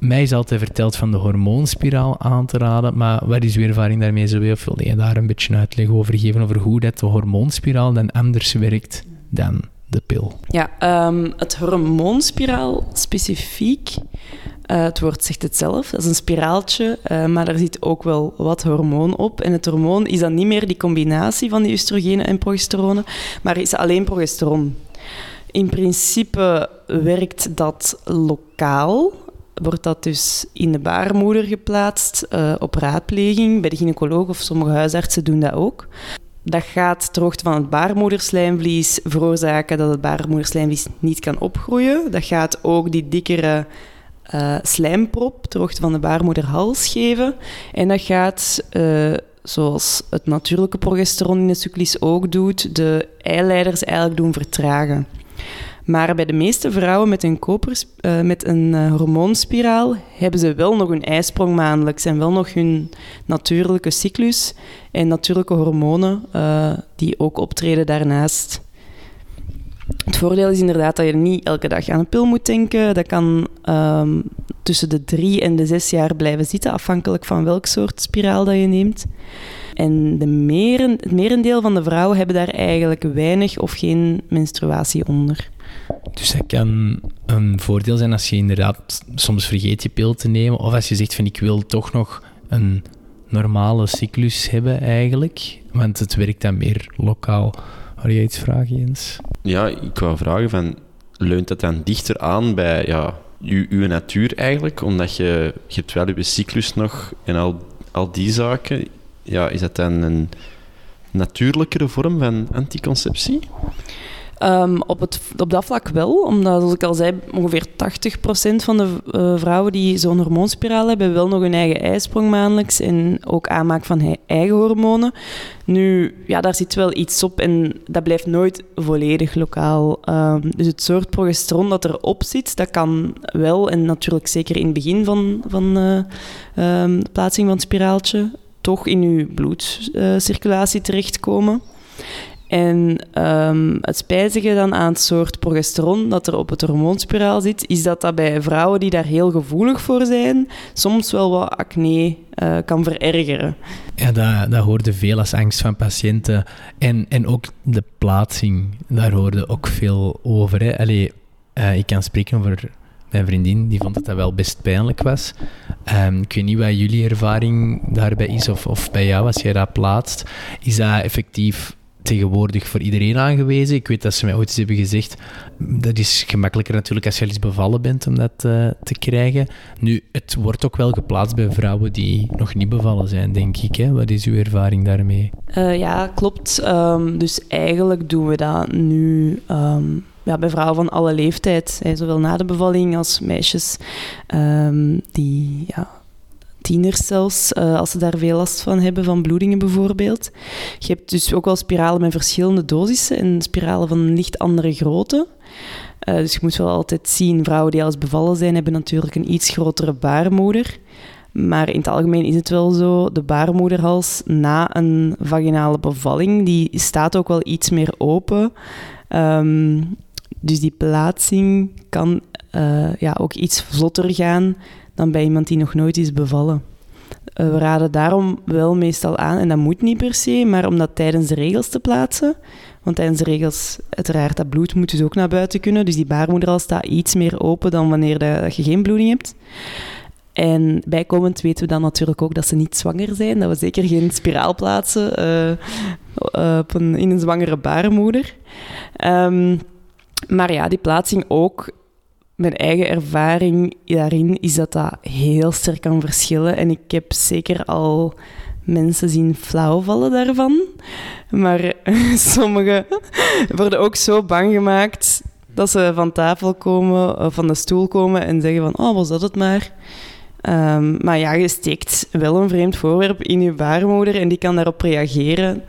Mij is altijd verteld van de hormoonspiraal aan te raden, maar wat is uw ervaring daarmee? Zo wil je daar een beetje uitleg over geven, over hoe dat de hormoonspiraal dan anders werkt dan de pil? Ja, um, het hormoonspiraal specifiek. Uh, het woord zegt het zelf, dat is een spiraaltje, uh, maar daar zit ook wel wat hormoon op. En het hormoon is dan niet meer die combinatie van die oestrogenen en progesterone, maar is alleen progesteron. In principe werkt dat lokaal, wordt dat dus in de baarmoeder geplaatst uh, op raadpleging bij de gynaecoloog of sommige huisartsen doen dat ook. Dat gaat droogte van het baarmoederslijmvlies veroorzaken dat het baarmoederslijmvlies niet kan opgroeien. Dat gaat ook die dikkere uh, slijmprop ter hoogte van de baarmoederhals geven. En dat gaat, uh, zoals het natuurlijke progesteron in de cyclus ook doet, de eileiders eigenlijk doen vertragen. Maar bij de meeste vrouwen met een, koper, uh, met een hormoonspiraal hebben ze wel nog hun ijsprong maandelijks en wel nog hun natuurlijke cyclus en natuurlijke hormonen die ook optreden daarnaast. Het voordeel is inderdaad dat je niet elke dag aan een pil moet denken. Dat kan um, tussen de drie en de zes jaar blijven zitten, afhankelijk van welk soort spiraal dat je neemt. En de meren, het merendeel van de vrouwen hebben daar eigenlijk weinig of geen menstruatie onder. Dus dat kan een voordeel zijn als je inderdaad soms vergeet je pil te nemen, of als je zegt van ik wil toch nog een normale cyclus hebben eigenlijk, want het werkt dan meer lokaal. Had jij iets vragen, Jens? Ja, ik wou vragen van, leunt dat dan dichter aan bij ja, uw, natuur eigenlijk? Omdat je, je hebt wel je cyclus nog en al, al die zaken. Ja, is dat dan een natuurlijkere vorm van anticonceptie? Um, op, het, op dat vlak wel, omdat, zoals ik al zei, ongeveer 80% van de uh, vrouwen die zo'n hormoonspiraal hebben, wel nog een eigen ijsprong maandelijks en ook aanmaak van eigen hormonen. Nu, ja, daar zit wel iets op en dat blijft nooit volledig lokaal. Um, dus het soort progesteron dat erop zit, dat kan wel, en natuurlijk zeker in het begin van, van uh, um, de plaatsing van het spiraaltje, toch in uw bloedcirculatie terechtkomen. En um, het spijzige dan aan het soort progesteron dat er op het hormoonspiraal zit, is dat dat bij vrouwen die daar heel gevoelig voor zijn, soms wel wat acne uh, kan verergeren. Ja, dat, dat hoorde veel als angst van patiënten. En, en ook de plaatsing, daar hoorde ook veel over. Hè. Allee, uh, ik kan spreken over mijn vriendin, die vond dat dat wel best pijnlijk was. Um, ik weet niet wat jullie ervaring daarbij is, of, of bij jou, als jij dat plaatst. Is dat effectief tegenwoordig voor iedereen aangewezen. Ik weet dat ze mij ooit eens hebben gezegd, dat is gemakkelijker natuurlijk als je al eens bevallen bent om dat uh, te krijgen. Nu, het wordt ook wel geplaatst bij vrouwen die nog niet bevallen zijn, denk ik. Hè? Wat is uw ervaring daarmee? Uh, ja, klopt. Um, dus eigenlijk doen we dat nu... Um ja, bij vrouwen van alle leeftijd, hè, zowel na de bevalling als meisjes um, die ja, tieners zelfs, uh, als ze daar veel last van hebben, van bloedingen bijvoorbeeld. Je hebt dus ook wel spiralen met verschillende dosissen en spiralen van een licht andere grootte. Uh, dus je moet wel altijd zien, vrouwen die al eens bevallen zijn, hebben natuurlijk een iets grotere baarmoeder. Maar in het algemeen is het wel zo, de baarmoederhals na een vaginale bevalling, die staat ook wel iets meer open. Um, dus die plaatsing kan uh, ja, ook iets vlotter gaan dan bij iemand die nog nooit is bevallen. Uh, we raden daarom wel meestal aan, en dat moet niet per se, maar om dat tijdens de regels te plaatsen. Want tijdens de regels, uiteraard, dat bloed moet dus ook naar buiten kunnen. Dus die baarmoeder al staat iets meer open dan wanneer dat je geen bloeding hebt. En bijkomend weten we dan natuurlijk ook dat ze niet zwanger zijn. Dat we zeker geen spiraal plaatsen uh, uh, een, in een zwangere baarmoeder. Um, maar ja, die plaatsing ook mijn eigen ervaring daarin is dat dat heel sterk kan verschillen. En ik heb zeker al mensen zien flauwvallen daarvan. Maar sommigen worden ook zo bang gemaakt dat ze van tafel komen, of van de stoel komen en zeggen van, oh, was dat het maar? Um, maar ja, je steekt wel een vreemd voorwerp in je baarmoeder en die kan daarop reageren.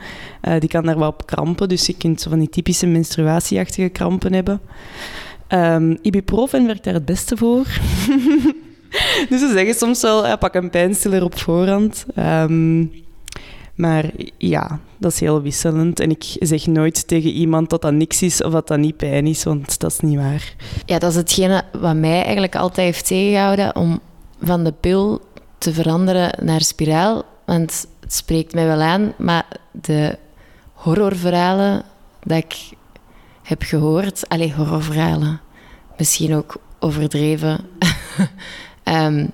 Uh, die kan daar wel op krampen, dus je kunt zo van die typische menstruatieachtige krampen hebben. Um, ibuprofen werkt daar het beste voor. dus ze zeggen soms wel, ja, pak een pijnstiller op voorhand. Um, maar ja, dat is heel wisselend. En ik zeg nooit tegen iemand dat dat niks is of dat dat niet pijn is, want dat is niet waar. Ja, dat is hetgene wat mij eigenlijk altijd heeft tegengehouden om van de pil te veranderen naar spiraal. Want het spreekt mij wel aan, maar de horrorverhalen dat ik heb gehoord. Allee, horrorverhalen. Misschien ook overdreven. um,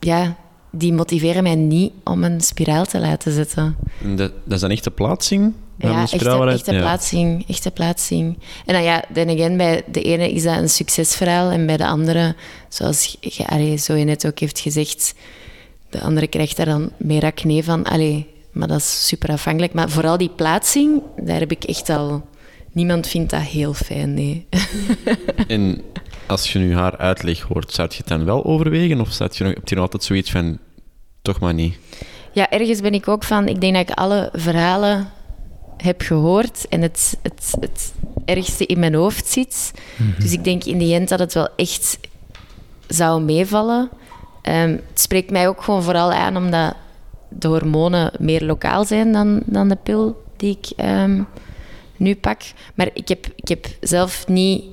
ja, die motiveren mij niet om een spiraal te laten zetten. Dat, dat is dan echt de plaatsing? Ja, echte, echte, ja. plaatsing, echte plaatsing. En dan ja, then again, bij de ene is dat een succesverhaal en bij de andere, zoals je, zo je net ook heeft gezegd, de andere krijgt daar dan meer acne van. Allee, maar dat is super afhankelijk. Maar vooral die plaatsing, daar heb ik echt al Niemand vindt dat heel fijn, nee. en als je nu haar uitleg hoort, zou je het dan wel overwegen? Of staat je nog, heb je nog altijd zoiets van, toch maar niet? Ja, ergens ben ik ook van, ik denk dat ik alle verhalen heb gehoord en het, het, het ergste in mijn hoofd zit. Mhm. Dus ik denk in die end dat het wel echt zou meevallen. Ehm, het spreekt mij ook gewoon vooral aan omdat de hormonen meer lokaal zijn dan, dan de pil die ik ehm, nu pak. Maar ik heb, ik heb zelf niet...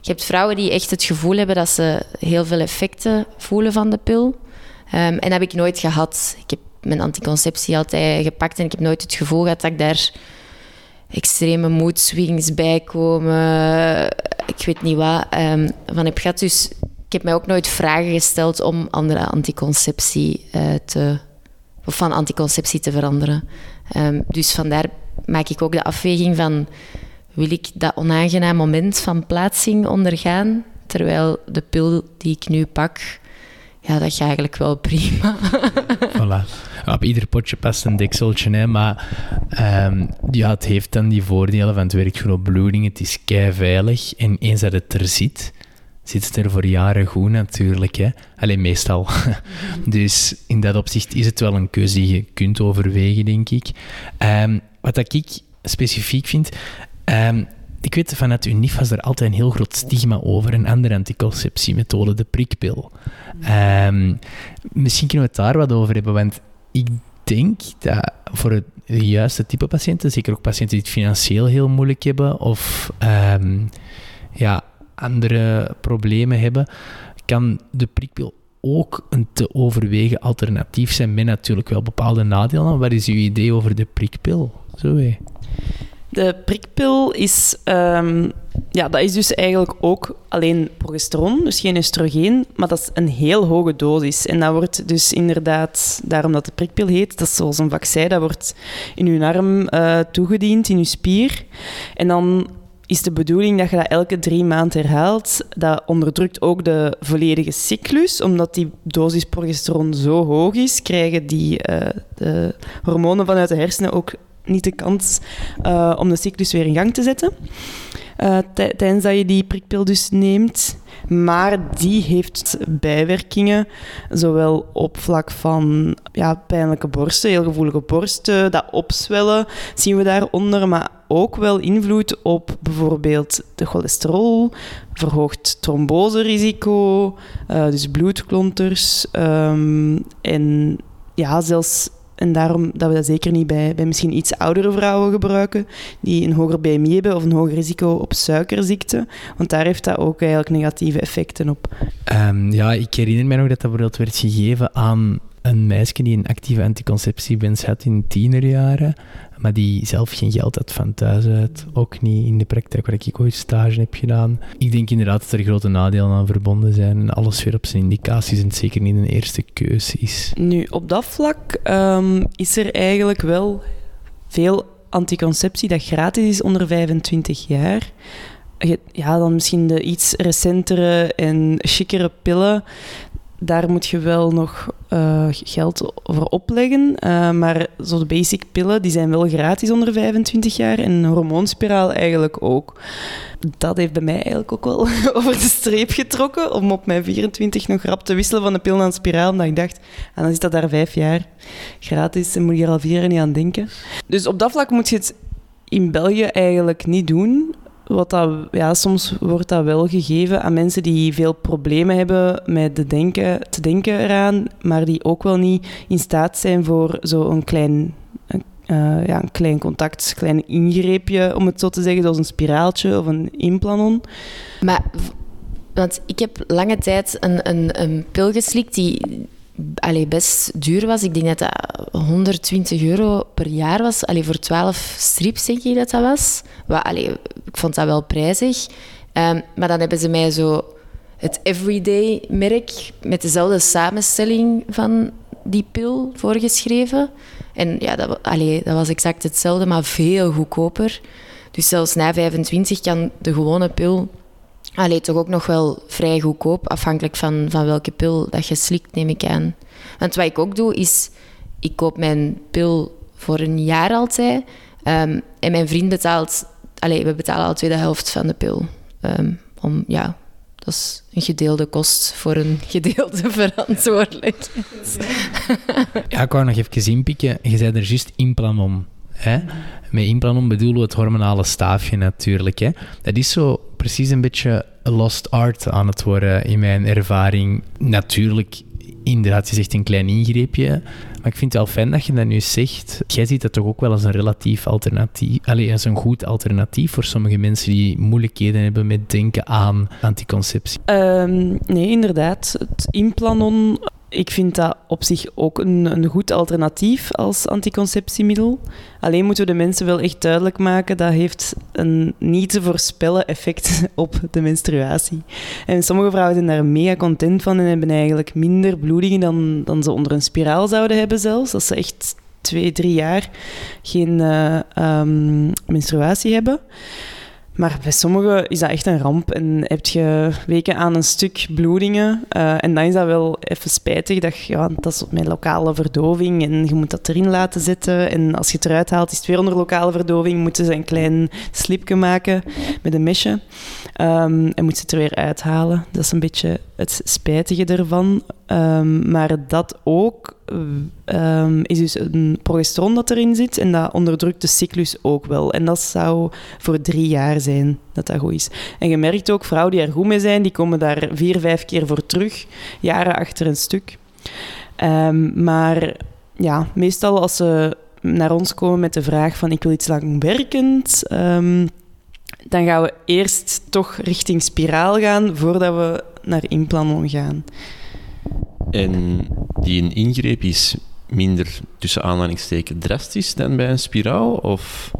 Je hebt vrouwen die echt het gevoel hebben dat ze heel veel effecten voelen van de pil. Ehm, en dat heb ik nooit gehad. Ik heb mijn anticonceptie altijd gepakt en ik heb nooit het gevoel gehad dat ik daar extreme moedswings bij komen. Ik weet niet wat ehm, van heb gehad. Dus ik heb mij ook nooit vragen gesteld om andere anticonceptie eh, te, of van anticonceptie te veranderen. Ehm, dus vandaar maak ik ook de afweging van wil ik dat onaangenaam moment van plaatsing ondergaan, terwijl de pil die ik nu pak, ja, dat gaat eigenlijk wel prima. Voilà. Op ieder potje past een dekseltje, hè, maar ehm, ja, het heeft dan die voordelen van het op bloeding, het is kei veilig en eens dat het er zit, zit het er voor jaren goed natuurlijk. Hè. Alleen meestal. dus in dat opzicht is het wel een keuze die je kunt overwegen, denk ik. Ehm, wat ik specifiek vind, ehm, ik weet vanuit UNIF was er altijd een heel groot stigma over een andere anticonceptiemethode, de prikpil. Ehm, misschien kunnen we het daar wat over hebben, want ik denk dat voor het juiste type patiënten, zeker ook patiënten die het financieel heel moeilijk hebben of ehm, ja, andere problemen hebben, kan de prikpil ook een te overwegen alternatief zijn met natuurlijk wel bepaalde nadelen. Wat is uw idee over de prikpil? Zo. De prikpil is, ehm, ja, dat is dus eigenlijk ook alleen progesteron, dus geen oestrogeen, maar dat is een heel hoge dosis. En dat wordt dus inderdaad, daarom dat de prikpil heet, dat is zoals een vaccin, dat wordt in uw arm eh, toegediend, in uw spier. En dan is de bedoeling dat je dat elke drie maanden herhaalt. Dat onderdrukt ook de volledige cyclus, omdat die dosis progesteron zo hoog is, krijgen die eh, de hormonen vanuit de hersenen ook niet de kans uh, om de cyclus weer in gang te zetten. Uh, tijdens dat je die prikpil dus neemt. Maar die heeft bijwerkingen, zowel op vlak van ja, pijnlijke borsten, heel gevoelige borsten, dat opzwellen zien we daaronder, maar ook wel invloed op bijvoorbeeld de cholesterol, verhoogd tromboserisico, uh, dus bloedklonters um, en ja, zelfs en daarom dat we dat zeker niet bij, bij misschien iets oudere vrouwen gebruiken, die een hoger BMI hebben of een hoger risico op suikerziekte. Want daar heeft dat ook negatieve effecten op. Um, ja, ik herinner mij nog dat dat bijvoorbeeld werd gegeven aan een meisje die een actieve anticonceptiewens had in tienerjaren, maar die zelf geen geld had van thuis uit. Ook niet in de praktijk waar ik ooit stage heb gedaan. Ik denk inderdaad dat er grote nadelen aan verbonden zijn en alles weer op zijn indicaties en zeker niet een eerste keuze is. Nu, op dat vlak um, is er eigenlijk wel veel anticonceptie dat gratis is onder 25 jaar. Ja, dan misschien de iets recentere en chicere pillen daar moet je wel nog uh, geld voor opleggen. Uh, maar zo de basic pillen, die zijn wel gratis onder 25 jaar. En een hormoonspiraal eigenlijk ook. Dat heeft bij mij eigenlijk ook wel over de streep getrokken. Om op mijn 24 nog rap te wisselen van de pil naar een spiraal. Omdat ik dacht, en dan is dat daar vijf jaar gratis. En moet je er al vier jaar niet aan denken. Dus op dat vlak moet je het in België eigenlijk niet doen wat dat, ja, soms wordt dat wel gegeven aan mensen die veel problemen hebben met de denken, te denken eraan, maar die ook wel niet in staat zijn voor zo'n klein, uh, ja, een klein contact, een klein ingreepje, om het zo te zeggen, zoals een spiraaltje of een implanon. Maar, want ik heb lange tijd een, een, een pil geslikt die allee, best duur was. Ik denk dat dat 120 euro per jaar was. Allee, voor 12 strips denk ik dat dat was. Allee, ik vond dat wel prijzig. Um, maar dan hebben ze mij zo het everyday merk met dezelfde samenstelling van die pil voorgeschreven. En ja, dat, dat was exact hetzelfde, maar veel goedkoper. Dus zelfs na 25 kan de gewone pil Allee, toch ook nog wel vrij goedkoop, afhankelijk van, van welke pil dat je slikt, neem ik aan. Want wat ik ook doe, is... Ik koop mijn pil voor een jaar altijd. Um, en mijn vriend betaalt... Allee, we betalen al tweede helft van de pil. Um, om, ja, dat is een gedeelde kost voor een gedeelde verantwoordelijkheid. Ja, ik wou nog even inpikken. Je zei er juist implanon. Met implanon bedoelen we het hormonale staafje natuurlijk. Hè? Dat is zo precies een beetje lost art aan het worden in mijn ervaring. Natuurlijk, inderdaad, je zegt een klein ingreepje. Maar ik vind het wel fijn dat je dat nu zegt. Jij ziet dat toch ook wel als een relatief alternatief. Allee, als een goed alternatief voor sommige mensen die moeilijkheden hebben met denken aan anticonceptie. Ehm, nee, inderdaad. Het implanon, ik vind dat op zich ook een, een goed alternatief als anticonceptiemiddel. Alleen moeten we de mensen wel echt duidelijk maken dat heeft een niet te voorspellen effect op de menstruatie. En sommige vrouwen zijn daar mega content van en hebben eigenlijk minder bloedingen dan, dan ze onder een spiraal zouden hebben zelfs. Als ze echt twee, drie jaar geen eh, ehm, menstruatie hebben. Maar bij sommigen is dat echt een ramp en heb je weken aan een stuk bloedingen. Uh, en dan is dat wel even spijtig. Dat, je- ja, dat is met lokale verdoving en je moet dat erin laten zitten. En als je het eruit haalt, is het weer onder lokale verdoving. Moeten ze een klein slipje maken met een mesje. Ehm, en moet ze het er weer uithalen. Dat is een beetje het spijtige ervan. Ehm, maar dat ook ehm, is dus een progesteron dat erin zit. En dat onderdrukt de cyclus ook wel. En dat zou voor drie jaar zijn dat dat goed is. En je merkt ook, vrouwen die er goed mee zijn, die komen daar vier, vijf keer voor terug. Jaren achter een stuk. Ehm, maar ja, meestal als ze naar ons komen met de vraag van ik wil iets langwerkend... dan gaan we eerst toch richting spiraal gaan voordat we naar implanon gaan. En die een ingreep is minder, tussen aanhalingstekens, drastisch dan bij een spiraal? Of...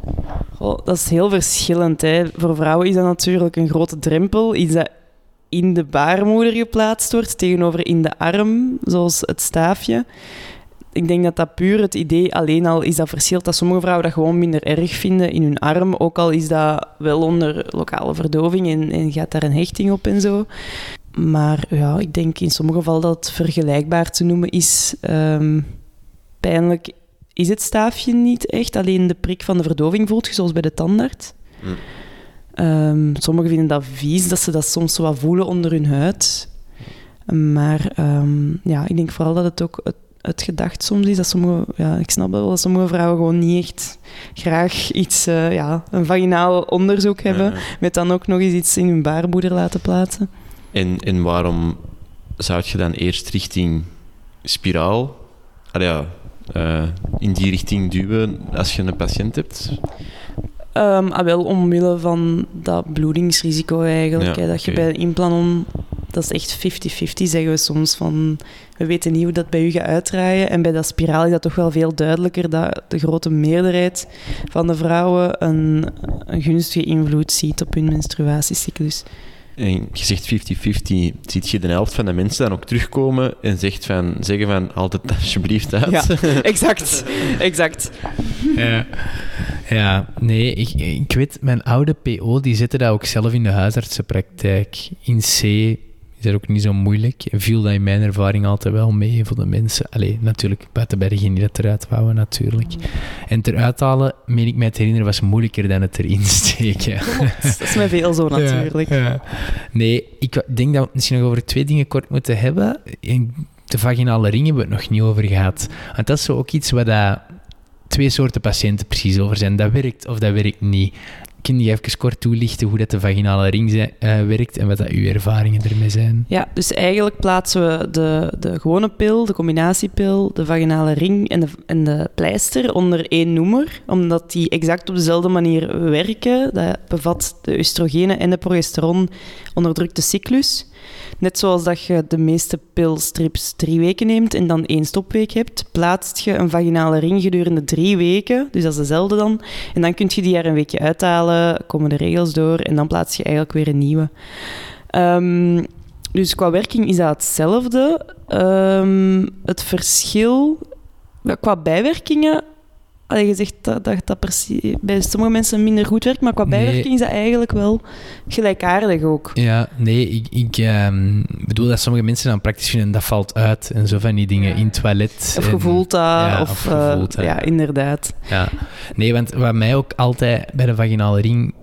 Dat is heel verschillend. Hè. Voor vrouwen is dat natuurlijk een grote drempel. Iets dat in de baarmoeder geplaatst wordt, tegenover in de arm, zoals het staafje. Ik denk dat dat puur het idee alleen al is dat verschilt. Dat sommige vrouwen dat gewoon minder erg vinden in hun arm. Ook al is dat wel onder lokale verdoving en, en gaat daar een hechting op en zo. Maar ja, ik denk in sommige gevallen dat het vergelijkbaar te noemen is. Ehm, pijnlijk is het staafje niet echt. Alleen de prik van de verdoving voelt je, zoals bij de tandarts. Hm. Ehm, sommigen vinden dat vies, dat ze dat soms zo wat voelen onder hun huid. Maar ehm, ja, ik denk vooral dat het ook het, het gedacht soms is. Dat sommige, ja, ik snap wel dat sommige vrouwen gewoon niet echt graag iets, eh, ja, een vaginaal onderzoek hebben. Ja. Met dan ook nog eens iets in hun baarmoeder laten plaatsen. En, en waarom zou je dan eerst richting spiraal, ah ja, eh, in die richting duwen als je een patiënt hebt? Ehm, ah, wel omwille van dat bloedingsrisico eigenlijk. Ja, hè, dat je bij een implanon, dat is echt 50-50 zeggen we soms. Van, we weten niet hoe dat bij u gaat uitdraaien. En bij dat spiraal is dat toch wel veel duidelijker dat de grote meerderheid van de vrouwen een, een gunstige invloed ziet op hun menstruatiecyclus. En je zegt 50-50. Ziet je de helft van de mensen dan ook terugkomen en zegt van, zeggen van, haal het alsjeblieft uit? Ja, exact. exact. Ja. ja, nee, ik, ik weet, mijn oude PO die zette dat ook zelf in de huisartsenpraktijk. In C is dat ook niet zo moeilijk. En viel dat in mijn ervaring altijd wel mee voor de mensen. Allee, natuurlijk, buiten bij degenen die dat eruit wouden, natuurlijk. En het eruit halen, meen ik mij te herinneren, was moeilijker dan het erin steken. Dat is met veel zo natuurlijk. Ja, ja. Nee, ik denk dat we het misschien nog over twee dingen kort moeten hebben. De vaginale ring hebben we het nog niet over gehad. Want dat is zo ook iets waar dat twee soorten patiënten precies over zijn. Dat werkt of dat werkt niet. Kun je even kort toelichten hoe dat de vaginale ring eh, werkt en wat dat uw ervaringen ermee zijn? Ja, dus eigenlijk plaatsen we de, de gewone pil, de combinatiepil, de vaginale ring en de, en de pleister onder één noemer, omdat die exact op dezelfde manier werken. Dat bevat de oestrogenen en de progesteron, onderdrukt de cyclus. Net zoals dat je de meeste pilstrips drie weken neemt en dan één stopweek hebt, plaatst je een vaginale ring gedurende drie weken, dus dat is dezelfde dan. En dan kun je die er een weekje uithalen, komen de regels door en dan plaats je eigenlijk weer een nieuwe. Ehm, dus qua werking is dat hetzelfde. Ehm, het verschil qua bijwerkingen. Je zegt dat dat, bij sommige mensen minder goed werkt, maar qua Nee. bijwerking is dat eigenlijk wel gelijkaardig ook. Ja, nee, ik, ik ehm, bedoel dat sommige mensen dan praktisch vinden dat valt uit en zo van die dingen in het toilet. Of gevoeld dat, ja, of, of eh, gevoeld ja, inderdaad. Ja, nee, want wat mij ook altijd bij de vaginale ring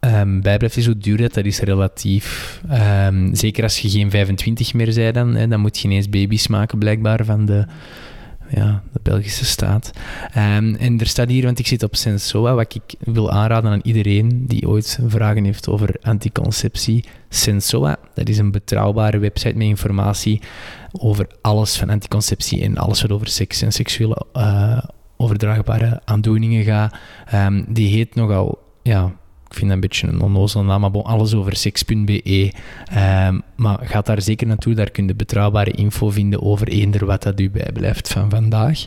um, bijblijft, is hoe duur dat, dat is relatief. Um, zeker als je geen 25 meer bent, dan, hè, dan moet je ineens baby's maken, blijkbaar, van de, ja, de Belgische staat. Um, en er staat hier, want ik zit op Sensoa, wat ik wil aanraden aan iedereen die ooit vragen heeft over anticonceptie. Sensoa, dat is een betrouwbare website met informatie over alles van anticonceptie en alles wat over seks en seksuele uh, overdraagbare aandoeningen gaat. Um, die heet nogal, ja, ik vind dat een beetje een onnozele naam, maar bon, alles over seks.be. Um, maar ga daar zeker naartoe, daar kun je betrouwbare info vinden over eender wat dat u bijblijft van vandaag.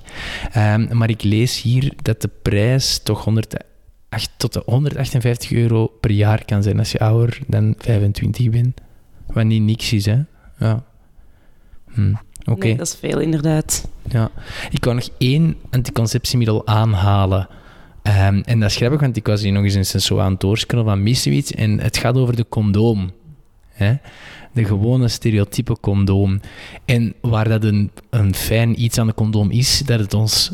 Um, maar ik lees hier dat de prijs toch 108 tot de 158 euro per jaar kan zijn als je ouder dan 25 bent. Wat niet niks is, hè. Ja. Hm. Oké. Nee, dat is veel, inderdaad. Ja. Ik kan nog één anticonceptiemiddel aanhalen. Um, en dat is grappig, want ik was hier nog eens een zo aan het doorscrollen van Missewitz en het gaat over de condoom. Hè? De gewone stereotype condoom. En waar dat een, een fijn iets aan de condoom is, dat het ons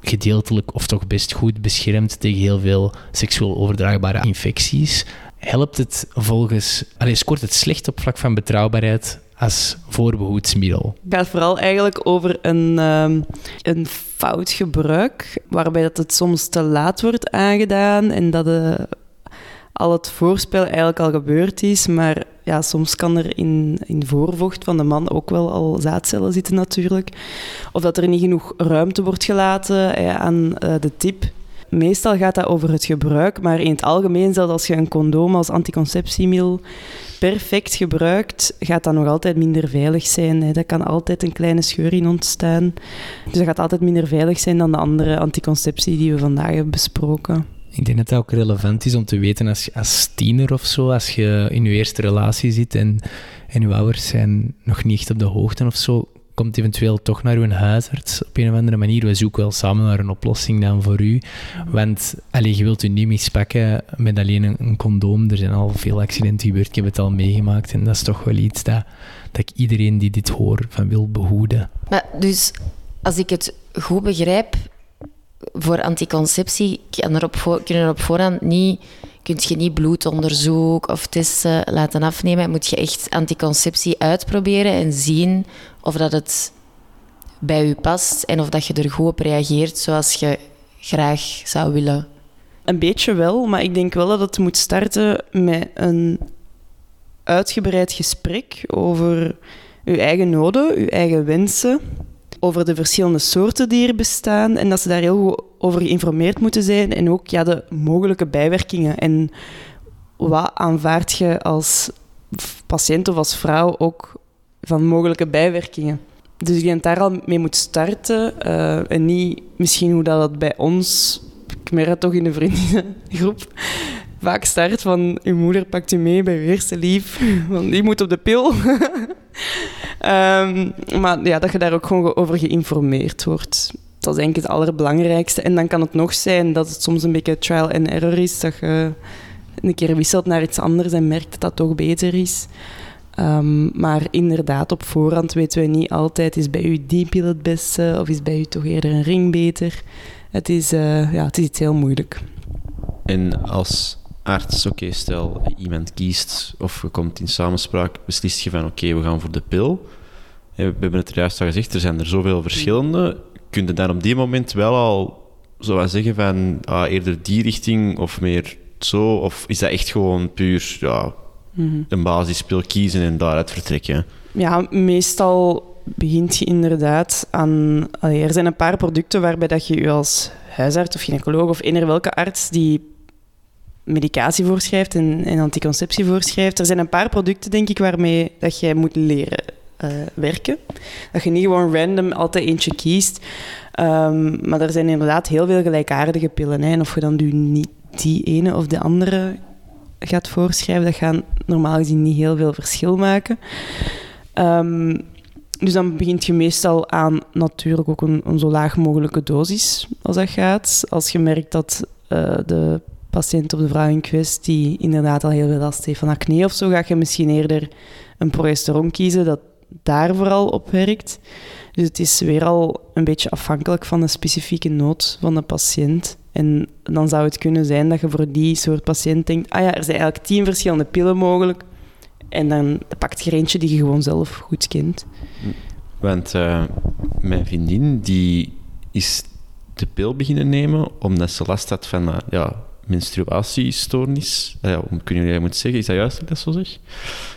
gedeeltelijk of toch best goed beschermt tegen heel veel seksueel overdraagbare infecties, helpt het volgens, allez, scoort het slecht op vlak van betrouwbaarheid als voorbehoedsmiddel. Het gaat vooral eigenlijk over een, um, een fout gebruik, waarbij dat het soms te laat wordt aangedaan en dat eh, al het voorspel eigenlijk al gebeurd is, maar ja, soms kan er in, in voorvocht van de man ook wel al zaadcellen zitten natuurlijk. Of dat er niet genoeg ruimte wordt gelaten eh, aan uh, de tip meestal gaat dat over het gebruik, maar in het algemeen, zelfs als je een condoom als anticonceptiemiddel perfect gebruikt, gaat dat nog altijd minder veilig zijn. Hè. Dat kan altijd een kleine scheur in ontstaan. Dus dat gaat altijd minder veilig zijn dan de andere anticonceptie die we vandaag hebben besproken. Ik denk dat dat ook relevant is om te weten als, als tiener of zo, als je in je eerste relatie zit en, en je ouders zijn nog niet echt op de hoogte of zo, komt eventueel toch naar uw huisarts op een of andere manier. We zoeken wel samen naar een oplossing dan voor u. Want allez, je wilt u niet mispakken met alleen een, condoom. Er zijn al veel accidenten gebeurd. Ik heb het al meegemaakt. En dat is toch wel iets dat, dat ik iedereen die dit hoort van wil behoeden. Maar dus, als ik het goed begrijp, voor anticonceptie kan er kunnen er op voorhand niet kun je niet bloedonderzoek of testen laten afnemen. Moet je echt anticonceptie uitproberen en zien of dat het bij je past en of dat je er goed op reageert zoals je graag zou willen. Een beetje wel, maar ik denk wel dat het moet starten met een uitgebreid gesprek over je eigen noden, je eigen wensen over de verschillende soorten die er bestaan en dat ze daar heel goed over geïnformeerd moeten zijn en ook ja, de mogelijke bijwerkingen en wat aanvaard je als patiënt of als vrouw ook van mogelijke bijwerkingen. Dus ik denk dat daar al mee moet starten uh, en niet misschien hoe dat bij ons, ik merk toch in de vriendinnengroep, vaak start van uw moeder pakt u mee bij uw eerste lief, want die moet op de pil. um, maar ja, dat je daar ook gewoon over geïnformeerd wordt. Dat is denk ik het allerbelangrijkste. En dan kan het nog zijn dat het soms een beetje trial and error is, dat je een keer wisselt naar iets anders en merkt dat dat toch beter is. Um, maar inderdaad, op voorhand weten we niet altijd, is bij u die pil het beste of is bij u toch eerder een ring beter? Het is, uh, ja, het is iets heel moeilijk. En als arts, oké, stel iemand kiest of je komt in samenspraak, beslist je van oké, we gaan voor de pil. We hebben het er juist al gezegd, er zijn er zoveel verschillende. Kun je dan op die moment wel al zo zeggen van ah, eerder die richting of meer zo? Of is dat echt gewoon puur ja, mm een basispil kiezen en daaruit vertrekken? Ja, meestal begint je inderdaad aan... er zijn een paar producten waarbij dat je je als huisarts of gynaecoloog of eender welke arts die medicatie voorschrijft en, en, anticonceptie voorschrijft. Er zijn een paar producten, denk ik, waarmee dat jij moet leren uh, werken. Dat je niet gewoon random altijd eentje kiest. Um, maar er zijn inderdaad heel veel gelijkaardige pillen. Hè. En of je dan nu niet die ene of de andere gaat voorschrijven, dat gaat normaal gezien niet heel veel verschil maken. Um, dus dan begint je meestal aan natuurlijk ook een, een, zo laag mogelijke dosis als dat gaat. Als je merkt dat uh, de patiënt of de vrouw in kwestie inderdaad al heel veel last heeft van acne of zo, ga je misschien eerder een progesteron kiezen dat daar vooral op werkt. Dus het is weer al een beetje afhankelijk van de specifieke nood van de patiënt. En dan zou het kunnen zijn dat je voor die soort patiënt denkt, ah ja, er zijn eigenlijk tien verschillende pillen mogelijk. En dan pakt je eentje die je gewoon zelf goed kent. Want uh, mijn vriendin die is de pil beginnen nemen omdat ze last had van uh, ja, menstruatiestoornis. Uh, ja, hoe kunnen jullie moet zeggen? Is dat juist dat dat zo zeg?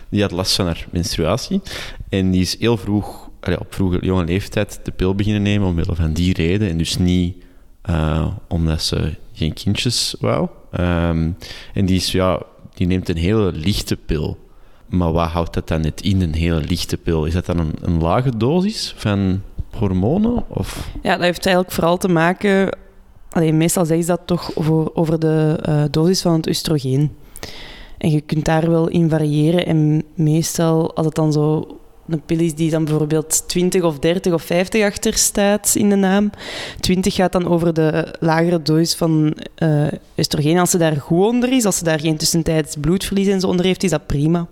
Die had last van haar menstruatie. En die is heel vroeg, op vroege jonge leeftijd, de pil beginnen nemen omwille van die reden. En dus niet omdat ze geen kindjes wou. Um, en die, is, ja, die neemt een hele lichte pil. Maar wat houdt dat dan net in, een hele lichte pil? Is dat dan een, een lage dosis van hormonen? Of? Ja, dat heeft eigenlijk vooral te maken... Alleen, meestal zeggen ze dat toch over, over de uh, dosis van het oestrogeen. En je kunt daar wel in variëren. En meestal, als het dan zo een pil is die dan bijvoorbeeld 20 of 30 of 50 achter staat in de naam. 20 gaat dan over de lagere dosis van uh, oestrogeen. Als ze daar goed onder is, als ze daar geen tussentijds bloedverlies en zo onder heeft, is dat prima.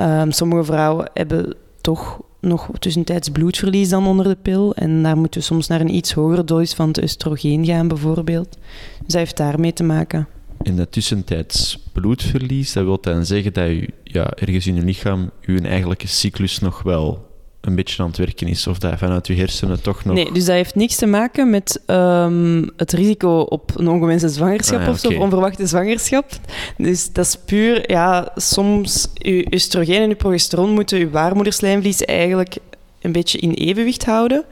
Um, sommige vrouwen hebben toch nog tussentijds bloedverlies dan onder de pil. En daar moeten we soms naar een iets hogere dosis van het oestrogeen gaan, bijvoorbeeld. Dus dat heeft daarmee te maken. In dat tussentijds bloedverlies, dat wil dan zeggen dat u ja, ergens in uw lichaam uw eigenlijke cyclus nog wel een beetje aan het werken is, of dat vanuit je hersenen toch nog... Nee, dus dat heeft niks te maken met um, het risico op een ongewenste zwangerschap ah, ja, of zo, of onverwachte zwangerschap. Dus dat is puur, ja, soms je oestrogeen en je progesteron moeten je baarmoederslijmvlies eigenlijk een beetje in evenwicht houden.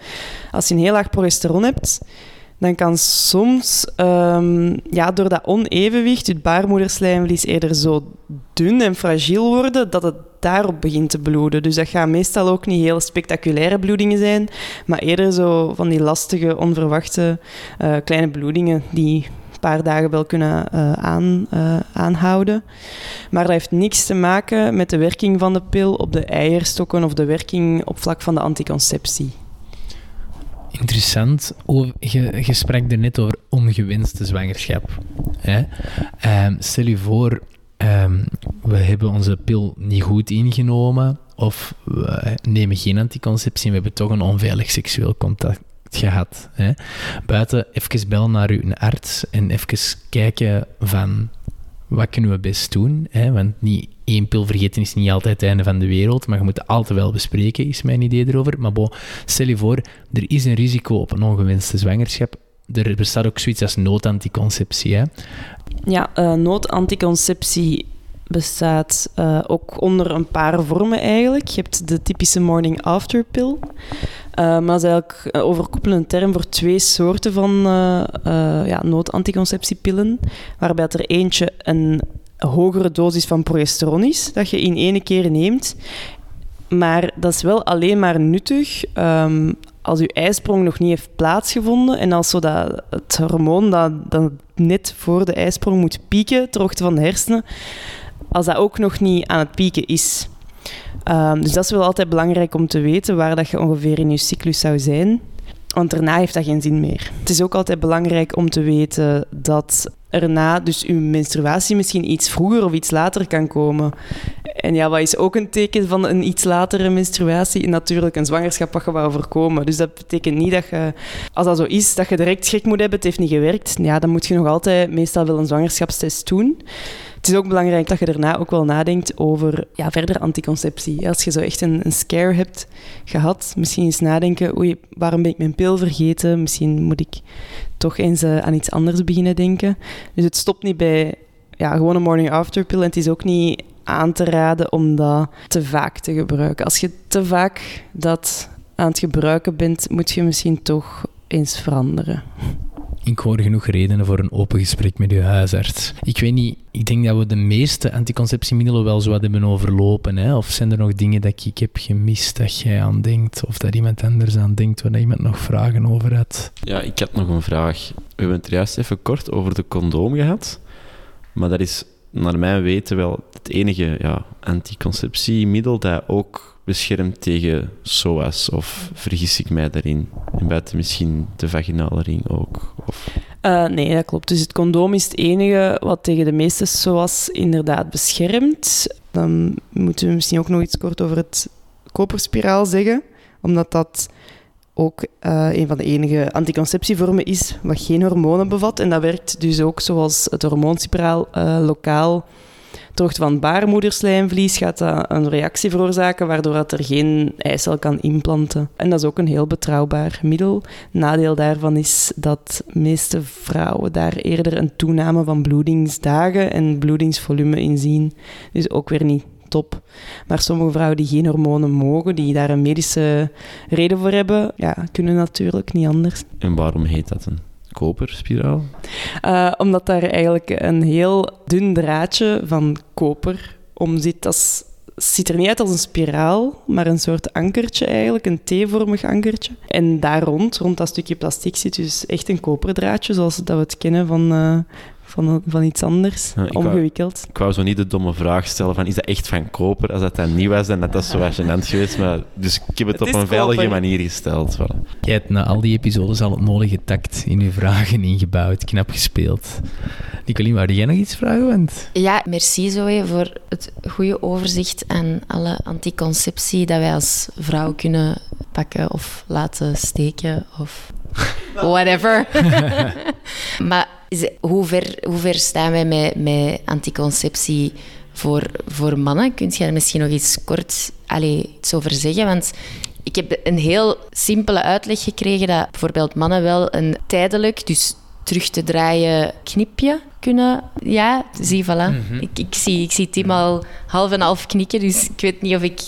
Als je een heel laag progesteron hebt, dan kan soms um, ja, door dat onevenwicht je baarmoederslijmvlies eerder zo dun en fragiel worden dat het daarop begint te bloeden. Dus dat gaan meestal ook niet heel spectaculaire bloedingen zijn, maar eerder zo van die lastige, onverwachte uh, kleine bloedingen die een paar dagen wel kunnen uh, aan, uh, aanhouden. Maar dat heeft niks te maken met de werking van de pil op de eierstokken of de werking op vlak van de anticonceptie. Interessant. je, je sprak er net over ongewenste zwangerschap. Hè? Um, stel je voor, um, we hebben onze pil niet goed ingenomen of we nemen geen anticonceptie en we hebben toch een onveilig seksueel contact gehad. Hè? Buiten even bellen naar uw arts en even kijken van wat kunnen we best doen? Hè? Want niet één pil vergeten is niet altijd het einde van de wereld, maar je moet het altijd wel bespreken, is mijn idee erover. Maar bon, stel je voor, er is een risico op een ongewenste zwangerschap. Er bestaat ook zoiets als noodanticonceptie. Hè? Ja, uh, noodanticonceptie bestaat uh, ook onder een paar vormen eigenlijk. Je hebt de typische morning after pill. Uh, maar dat is eigenlijk een overkoepelende term voor twee soorten van uh, ja, noodanticonceptiepillen. Waarbij er eentje een hogere dosis van progesteron is, dat je in één keer neemt. Maar dat is wel alleen maar nuttig um, als je ijsprong nog niet heeft plaatsgevonden en als zo dat, het hormoon dat, dat net voor de ijsprong moet pieken ter hoogte van de hersenen, als dat ook nog niet aan het pieken is. Um, dus dat is wel altijd belangrijk om te weten waar dat je ongeveer in je cyclus zou zijn. Want daarna heeft dat geen zin meer. Het is ook altijd belangrijk om te weten dat erna dus uw menstruatie misschien iets vroeger of iets later kan komen. En ja, wat is ook een teken van een iets latere menstruatie? Natuurlijk een zwangerschap wat je wou voorkomen. Dus dat betekent niet dat je, als dat zo is, dat je direct schrik moet hebben, het heeft niet gewerkt. Ja, dan moet je nog altijd meestal wel een zwangerschapstest doen. Het is ook belangrijk dat je daarna ook wel nadenkt over ja, verder anticonceptie. Als je zo echt een, een scare hebt gehad, misschien eens nadenken, oei, waarom ben ik mijn pil vergeten? Misschien moet ik toch eens uh, aan iets anders beginnen denken. Dus het stopt niet bij ja, gewoon een morning after pill. En het is ook niet aan te raden om dat te vaak te gebruiken. Als je te vaak dat aan het gebruiken bent, moet je misschien toch eens veranderen ik hoor genoeg redenen voor een open gesprek met uw huisarts. Ik weet niet, ik denk dat we de meeste anticonceptiemiddelen wel zo hebben overlopen. Hè? Of zijn er nog dingen dat ik heb gemist dat jij aan denkt? Of dat iemand anders aan denkt waar iemand nog vragen over had? Ja, ik had nog een vraag. We hebben het juist even kort over de condoom gehad. Maar dat is naar mijn weten wel het enige ja, anticonceptiemiddel dat ook beschermt tegen SOAS? Of vergis ik mij daarin? En buiten misschien de vaginale ring ook? Uh, nee, dat klopt. Dus het condoom is het enige wat tegen de meeste SOAS inderdaad beschermt. Dan moeten we misschien ook nog iets kort over het koperspiraal zeggen. Omdat dat ook uh, een van de enige anticonceptievormen is wat geen hormonen bevat. En dat werkt dus ook zoals het hormoonspiraal uh, lokaal droogte van baarmoederslijmvlies gaat dat een reactie veroorzaken waardoor dat er geen eicel kan implanten. En dat is ook een heel betrouwbaar middel. Nadeel daarvan is dat meeste vrouwen daar eerder een toename van bloedingsdagen en bloedingsvolume in zien. Dus ook weer niet top. Maar sommige vrouwen die geen hormonen mogen, die daar een medische reden voor hebben, ja, kunnen natuurlijk niet anders. En waarom heet dat een koperspiraal? Uh, omdat daar eigenlijk een heel dun draadje van koper om zit. Dat ziet er niet uit als een spiraal, maar een soort ankertje eigenlijk, een T-vormig ankertje. En daar rond, rond dat stukje plastic, zit dus echt een koperdraadje, zoals dat we het kennen van, uh, van, van iets anders, ja, omgewikkeld. Wou, ik wou zo niet de domme vraag stellen van, is dat echt van koper? Als dat dan niet was, dan had dat zo gênant geweest. Maar, dus ik heb het, het op een veilige manier gesteld. Voilà. Jij hebt na al die episodes al het nodige tact in je vragen ingebouwd. Knap gespeeld. Nicolien, wou jij nog iets vragen? Want... Ja, merci Zoe voor het goede overzicht en alle anticonceptie dat wij als vrouw kunnen pakken of laten steken of whatever. maar hoe, ver, hoe ver staan wij met, met anticonceptie voor, voor mannen? Kunt je daar misschien nog iets kort allee, iets over zeggen? Want ik heb een heel simpele uitleg gekregen dat bijvoorbeeld mannen wel een tijdelijk, dus terug te draaien knipje kunnen. Ja, zie, voilà. Mhm. ik, ik, zie, ik zie Tim al half en half knikken, dus ik weet niet of ik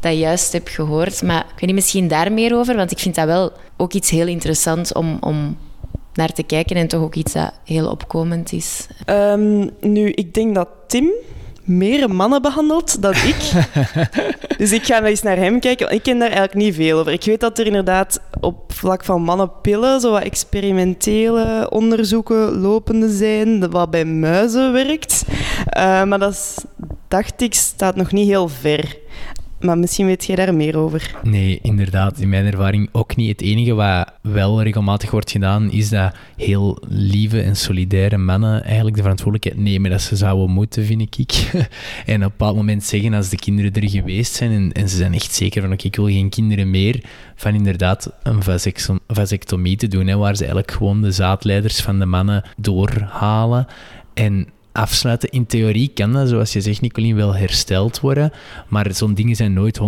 dat juist heb gehoord. Maar ik weet niet, misschien daar meer over, want ik vind dat wel ook iets heel interessants om, om naar te kijken en toch ook iets dat heel opkomend is. Um, nu, ik denk dat Tim meer mannen behandelt dan ik. dus ik ga eens naar hem kijken. Ik ken daar eigenlijk niet veel over. Ik weet dat er inderdaad op vlak van mannenpillen zo wat experimentele onderzoeken lopende zijn, wat bij muizen werkt. Uh, maar dat dacht ik, staat nog niet heel ver. Maar misschien weet jij daar meer over. Nee, inderdaad. In mijn ervaring ook niet. Het enige wat wel regelmatig wordt gedaan, is dat heel lieve en solidaire mannen eigenlijk de verantwoordelijkheid nemen dat ze zouden moeten, vind ik. en op een bepaald moment zeggen, als de kinderen er geweest zijn en, en ze zijn echt zeker van, oké, ik wil geen kinderen meer, van inderdaad een vasectomie te doen, hè, waar ze eigenlijk gewoon de zaadleiders van de mannen doorhalen. En afsluiten. In theorie kan dat, zoals je zegt, Nicolien, wel hersteld worden, maar zo'n dingen zijn nooit 100%.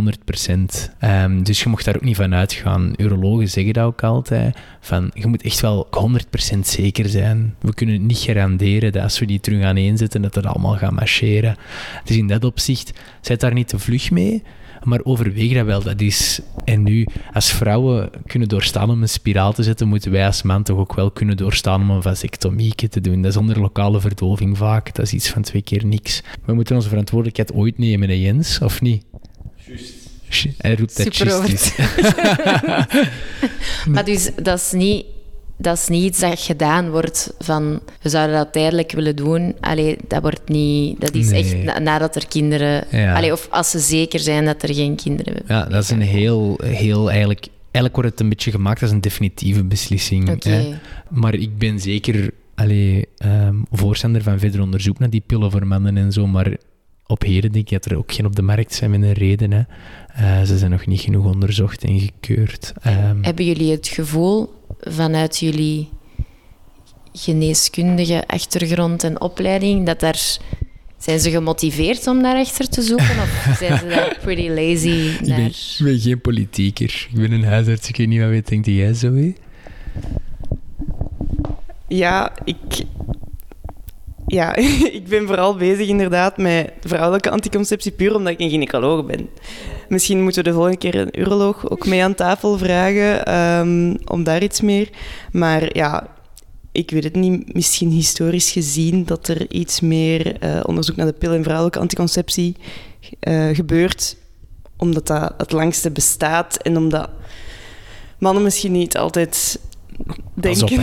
Um, ehm, dus je mocht daar ook niet van uitgaan. Urologen zeggen dat ook altijd, van je moet echt wel 100% zeker zijn. We kunnen niet garanderen dat als we die terug aan inzetten, dat het allemaal gaat marcheren. Dus in dat opzicht, zet daar niet te vlug mee, maar overweeg dat wel. Dat is, en nu, als vrouwen kunnen doorstaan om een spiraal te zetten, moeten wij als man toch ook wel kunnen doorstaan om een vasectomie te doen. Dat is onder lokale verdoving vaak. Dat is iets van twee keer niks. We moeten onze verantwoordelijkheid ooit nemen, hè Jens? Of niet? Juist. Hij roept dat juist. maar dus dat is niet dat is niet iets dat gedaan wordt van we zouden dat tijdelijk willen doen. Allee, dat wordt niet. Dat is echt nadat er kinderen. Ja. of als ze zeker zijn dat er geen kinderen. Ja, dat is een heel, heel eigenlijk. Eigenlijk wordt het een beetje gemaakt als een definitieve beslissing. Okay. Maar ik ben zeker allee, um, voorstander van verder onderzoek naar die pillen voor mannen en zo. Maar op heden denk ik dat er ook geen op de markt zijn met een reden. Hè. Uh, ze zijn nog niet genoeg onderzocht en gekeurd. Um, Hebben jullie het gevoel vanuit jullie geneeskundige achtergrond en opleiding dat daar zijn ze gemotiveerd om daarachter te zoeken of zijn ze daar pretty lazy naar? Ik ben, geen politieker. Ik ben een huisarts. Ik weet niet wat weet, denkt jij zo? Ja, ik, ja, ik ben vooral bezig inderdaad met vrouwelijke anticonceptie, puur omdat ik een gynaecoloog ben. Misschien moeten we de volgende keer een uroloog ook mee aan tafel vragen um, om daar iets meer. Maar ja, ik weet het niet, misschien historisch gezien dat er iets meer uh, onderzoek naar de pil en vrouwelijke anticonceptie uh, gebeurt, omdat dat het langste bestaat en omdat mannen misschien niet altijd denken.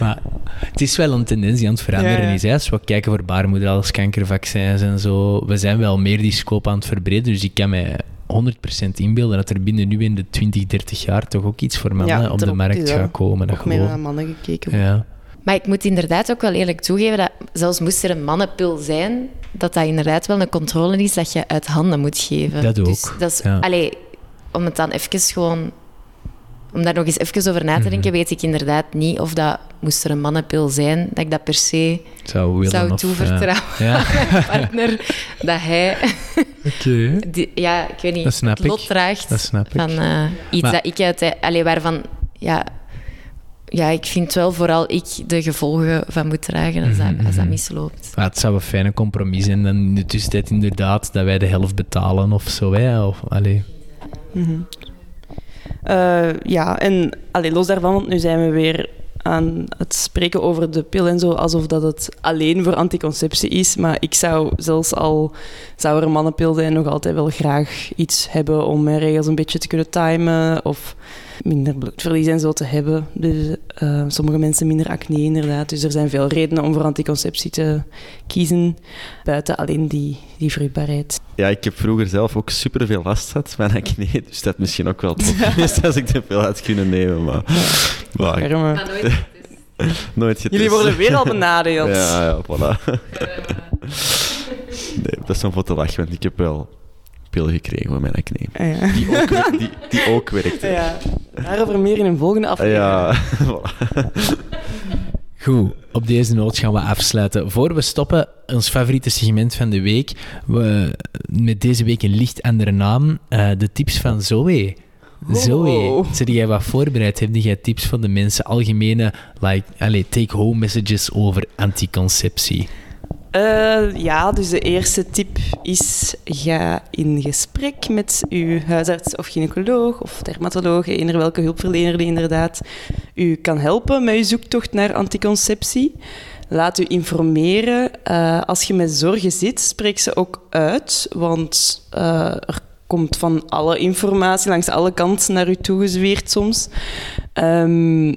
maar het is wel een tendens die aan het veranderen is. Hè. Als we kijken voor baarmoederhalskankervaccins en zo, we zijn wel meer die scope aan het verbreden. Dus ik kan mij 100% inbeelden dat er binnen nu in de 20, 30 jaar toch ook iets voor mannen op de markt gaat komen. Dat meer naar mannen gekeken ja. Maar ik moet inderdaad ook wel eerlijk toegeven dat zelfs moest er een mannenpil zijn, dat dat inderdaad wel een controle is dat je uit handen moet geven. Dat dus ook. dat is, allee, om het dan even gewoon... Om daar nog eens even over na te denken, weet ik inderdaad niet of dat, moest er een mannenpil zijn, dat ik dat per se Zou, willen zou of, toevertrouwen Ja. aan mijn partner. Dat hij, Oké. ja, ik weet niet, Dat snap het lot ik. draagt Dat snap ik. van eh, iets Maar- dat ik uit... Allee, waarvan... Ja, ja, ik vind wel vooral ik de gevolgen van moet dragen als, dat, als dat misloopt. Maar het zou een fijne compromis zijn dan in de tussentijd inderdaad dat wij de helft betalen of zo. Hè? Of, allee. Mhm. Eh, ja, en allee, los daarvan, want nu zijn we weer aan het spreken over de pil en zo, alsof dat het alleen voor anticonceptie is. Maar ik zou zelfs al zou er een mannenpil zijn, nog altijd wel graag iets hebben om mijn regels een beetje te kunnen timen of minder bloedverlies en zo te hebben. Dus eh, sommige mensen minder acne inderdaad. Dus er zijn veel redenen om voor anticonceptie te kiezen, buiten alleen die, die vruchtbaarheid. Ja, ik heb vroeger zelf ook superveel last gehad van acne, dus dat misschien ook wel tof geweest als ik te veel had kunnen nemen, maar... maar ik- Arme. nooit getest. Jullie worden weer al benadeeld. Ja, ja, voilà. Nee, dat is te lachen, want ik heb wel pillen gekregen voor mijn acne. Ah, ja. Die ook, die, die ook werkte. Ja, daarover meer in een volgende aflevering. Ja, voilà. Goed, op deze noot gaan we afsluiten. Voor we stoppen, ons favoriete segment van de week. We, met deze week een licht andere naam. eh, de tips van Zoe. Zoe, zit jij wat voorbereid? Heb jij tips van de mensen? Algemene, like, allez, take-home messages over anticonceptie. Eh, ja, dus de eerste tip is: ga in gesprek met uw huisarts of gynaecoloog of dermatoloog, eender welke hulpverlener die inderdaad u kan helpen met uw zoektocht naar anticonceptie. Laat u informeren. Eh, als je met zorgen zit, spreek ze ook uit, want eh, er komt van alle informatie langs alle kanten naar u toegezweerd soms. Ehm,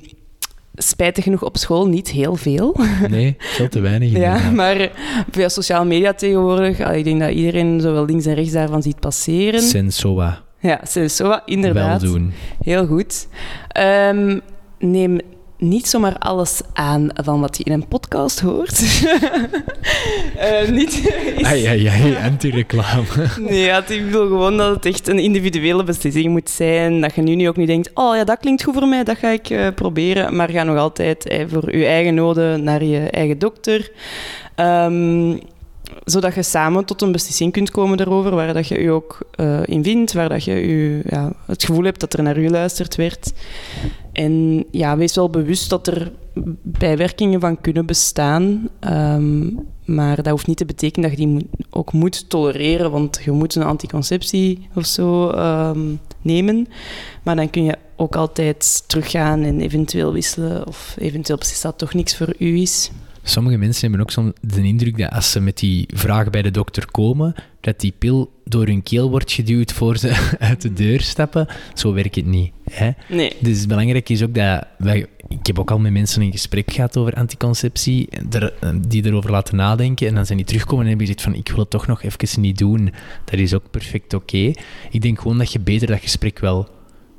spijtig genoeg op school niet heel veel. Nee, veel te weinig. Ja, maar via sociale media tegenwoordig, ik denk dat iedereen zowel links en rechts daarvan ziet passeren. Sensoa. Ja, Sensoa, inderdaad. Wel doen. Heel goed. Ehm, neem niet zomaar alles aan van wat je in een podcast hoort. Eh, niet... Ai, ai, ai, anti-reclame. Nee, ja, ik wil gewoon dat het echt een individuele beslissing moet zijn. Dat je nu niet ook niet denkt, oh ja, dat klinkt goed voor mij, dat ga ik eh, proberen. Maar ga nog altijd eh, voor je eigen noden naar je eigen dokter. Ehm, zodat je samen tot een beslissing kunt komen daarover, waar dat je je ook eh, in vindt, waar dat je je, ja, het gevoel hebt dat er naar je geluisterd werd. En ja, wees wel bewust dat er bijwerkingen van kunnen bestaan. Ehm, maar dat hoeft niet te betekenen dat je die ook moet tolereren, want je moet een anticonceptie of zo ehm, nemen. Maar dan kun je ook altijd teruggaan en eventueel wisselen of eventueel beslissen dat toch niks voor u is. Sommige mensen hebben ook soms de indruk dat als ze met die vraag bij de dokter komen, dat die pil door hun keel wordt geduwd voor ze uit de deur stappen. Zo werkt het niet. Hè? Nee. Dus belangrijk is ook dat wij, ik heb ook al met mensen in gesprek gehad over anticonceptie, die erover laten nadenken en dan zijn die terugkomen en hebben gezegd van ik wil het toch nog even niet doen. Dat is ook perfect oké. Ik denk gewoon dat je beter dat gesprek wel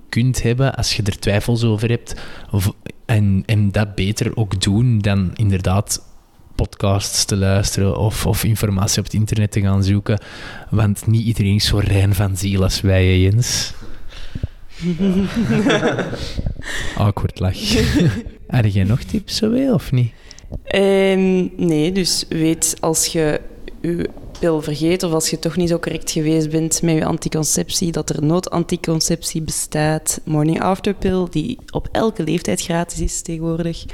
kunt hebben als je er twijfels over hebt. Of, en, en dat beter ook doen dan inderdaad podcasts te luisteren of, of informatie op het internet te gaan zoeken. Want niet iedereen is zo rein van ziel als wij, Jens. Awkward lach. Had jij nog tips, zo wel, of niet? Ehm, nee, dus weet als je je pil vergeet of als je toch niet zo correct geweest bent met je anticonceptie, dat er noodanticonceptie bestaat. Morning after pill, die op elke leeftijd gratis is tegenwoordig.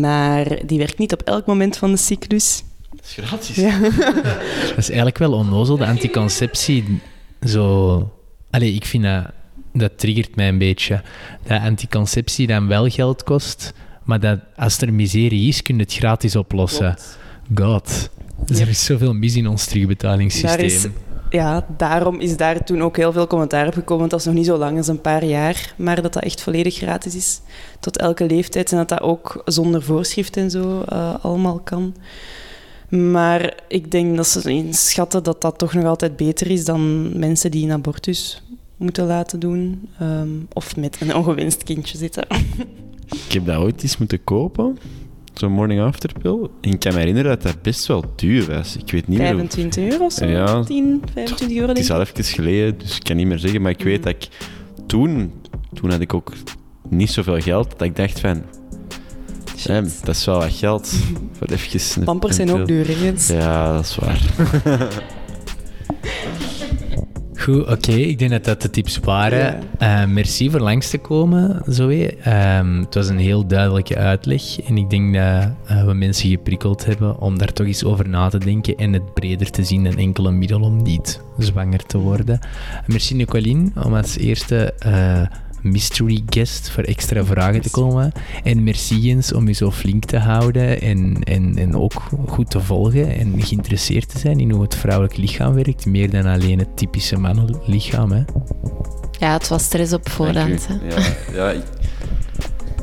Maar die werkt niet op elk moment van de cyclus. Dat is gratis. Ja. Dat is eigenlijk wel onnozel, de anticonceptie. Zo... Allee, ik vind dat... Dat triggert mij een beetje. Dat anticonceptie dan wel geld kost, maar dat als er miserie is, kun je het gratis oplossen. God. Dus er is zoveel mis in ons terugbetalingssysteem. Daar is, ja, daarom is daar toen ook heel veel commentaar op gekomen. Want dat is nog niet zo lang als een paar jaar. Maar dat dat echt volledig gratis is. Tot elke leeftijd. En dat dat ook zonder voorschrift en zo eh, allemaal kan. Maar ik denk dat ze inschatten dat dat toch nog altijd beter is dan mensen die een abortus moeten laten doen. ehm, of met een ongewenst kindje zitten. Ik heb dat ooit eens moeten kopen. Zo'n morning after pill. En ik kan me herinneren dat dat best wel duur was. Ik weet niet meer... hoe- 25 euro of zo? Ja. 10, 25 euro Het is al even geleden, dus ik kan niet meer zeggen. Maar ik weet dat ik toen... Toen had ik ook niet zoveel geld. Dat ik dacht van... Sam, dat is wel wat geld. Voor even Pampers zijn ook duur, hè? Ja, dat is waar. Goed, oké. Ik denk dat dat de tips waren. Ja. Eh, merci voor langs te komen, Zoe. Ehm, het was een heel duidelijke uitleg. En ik denk dat eh, we mensen geprikkeld hebben om daar toch eens over na te denken en het breder te zien dan enkel een middel om niet zwanger te worden. Merci Nicoline om als eerste eh, mystery guest voor extra vragen te komen. En merci Jens om je zo flink te houden en, en, en ook goed te volgen en geïnteresseerd te zijn in hoe het vrouwelijk lichaam werkt, meer dan alleen het typische mannenlichaam. Hè. Ja, het was stress op voorhand. Ja, ja, ik,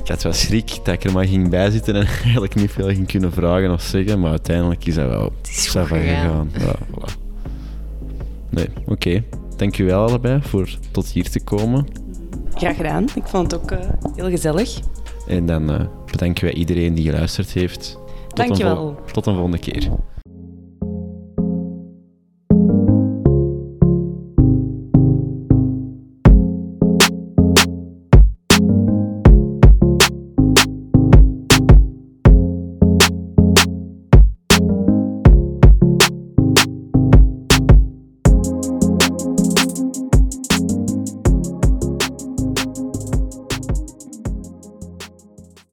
ik had wel schrik dat ik er maar ging bijzitten en eigenlijk niet veel ging kunnen vragen of zeggen. Maar uiteindelijk is dat wel is goed gegaan. Ja, voilà. Nee, oké. Dank u wel allebei voor tot hier te komen. Graag gedaan. Ik vond het ook eh, heel gezellig. En dan eh, bedanken wij iedereen die geluisterd heeft. Tot een Dankjewel. vol- tot een volgende keer.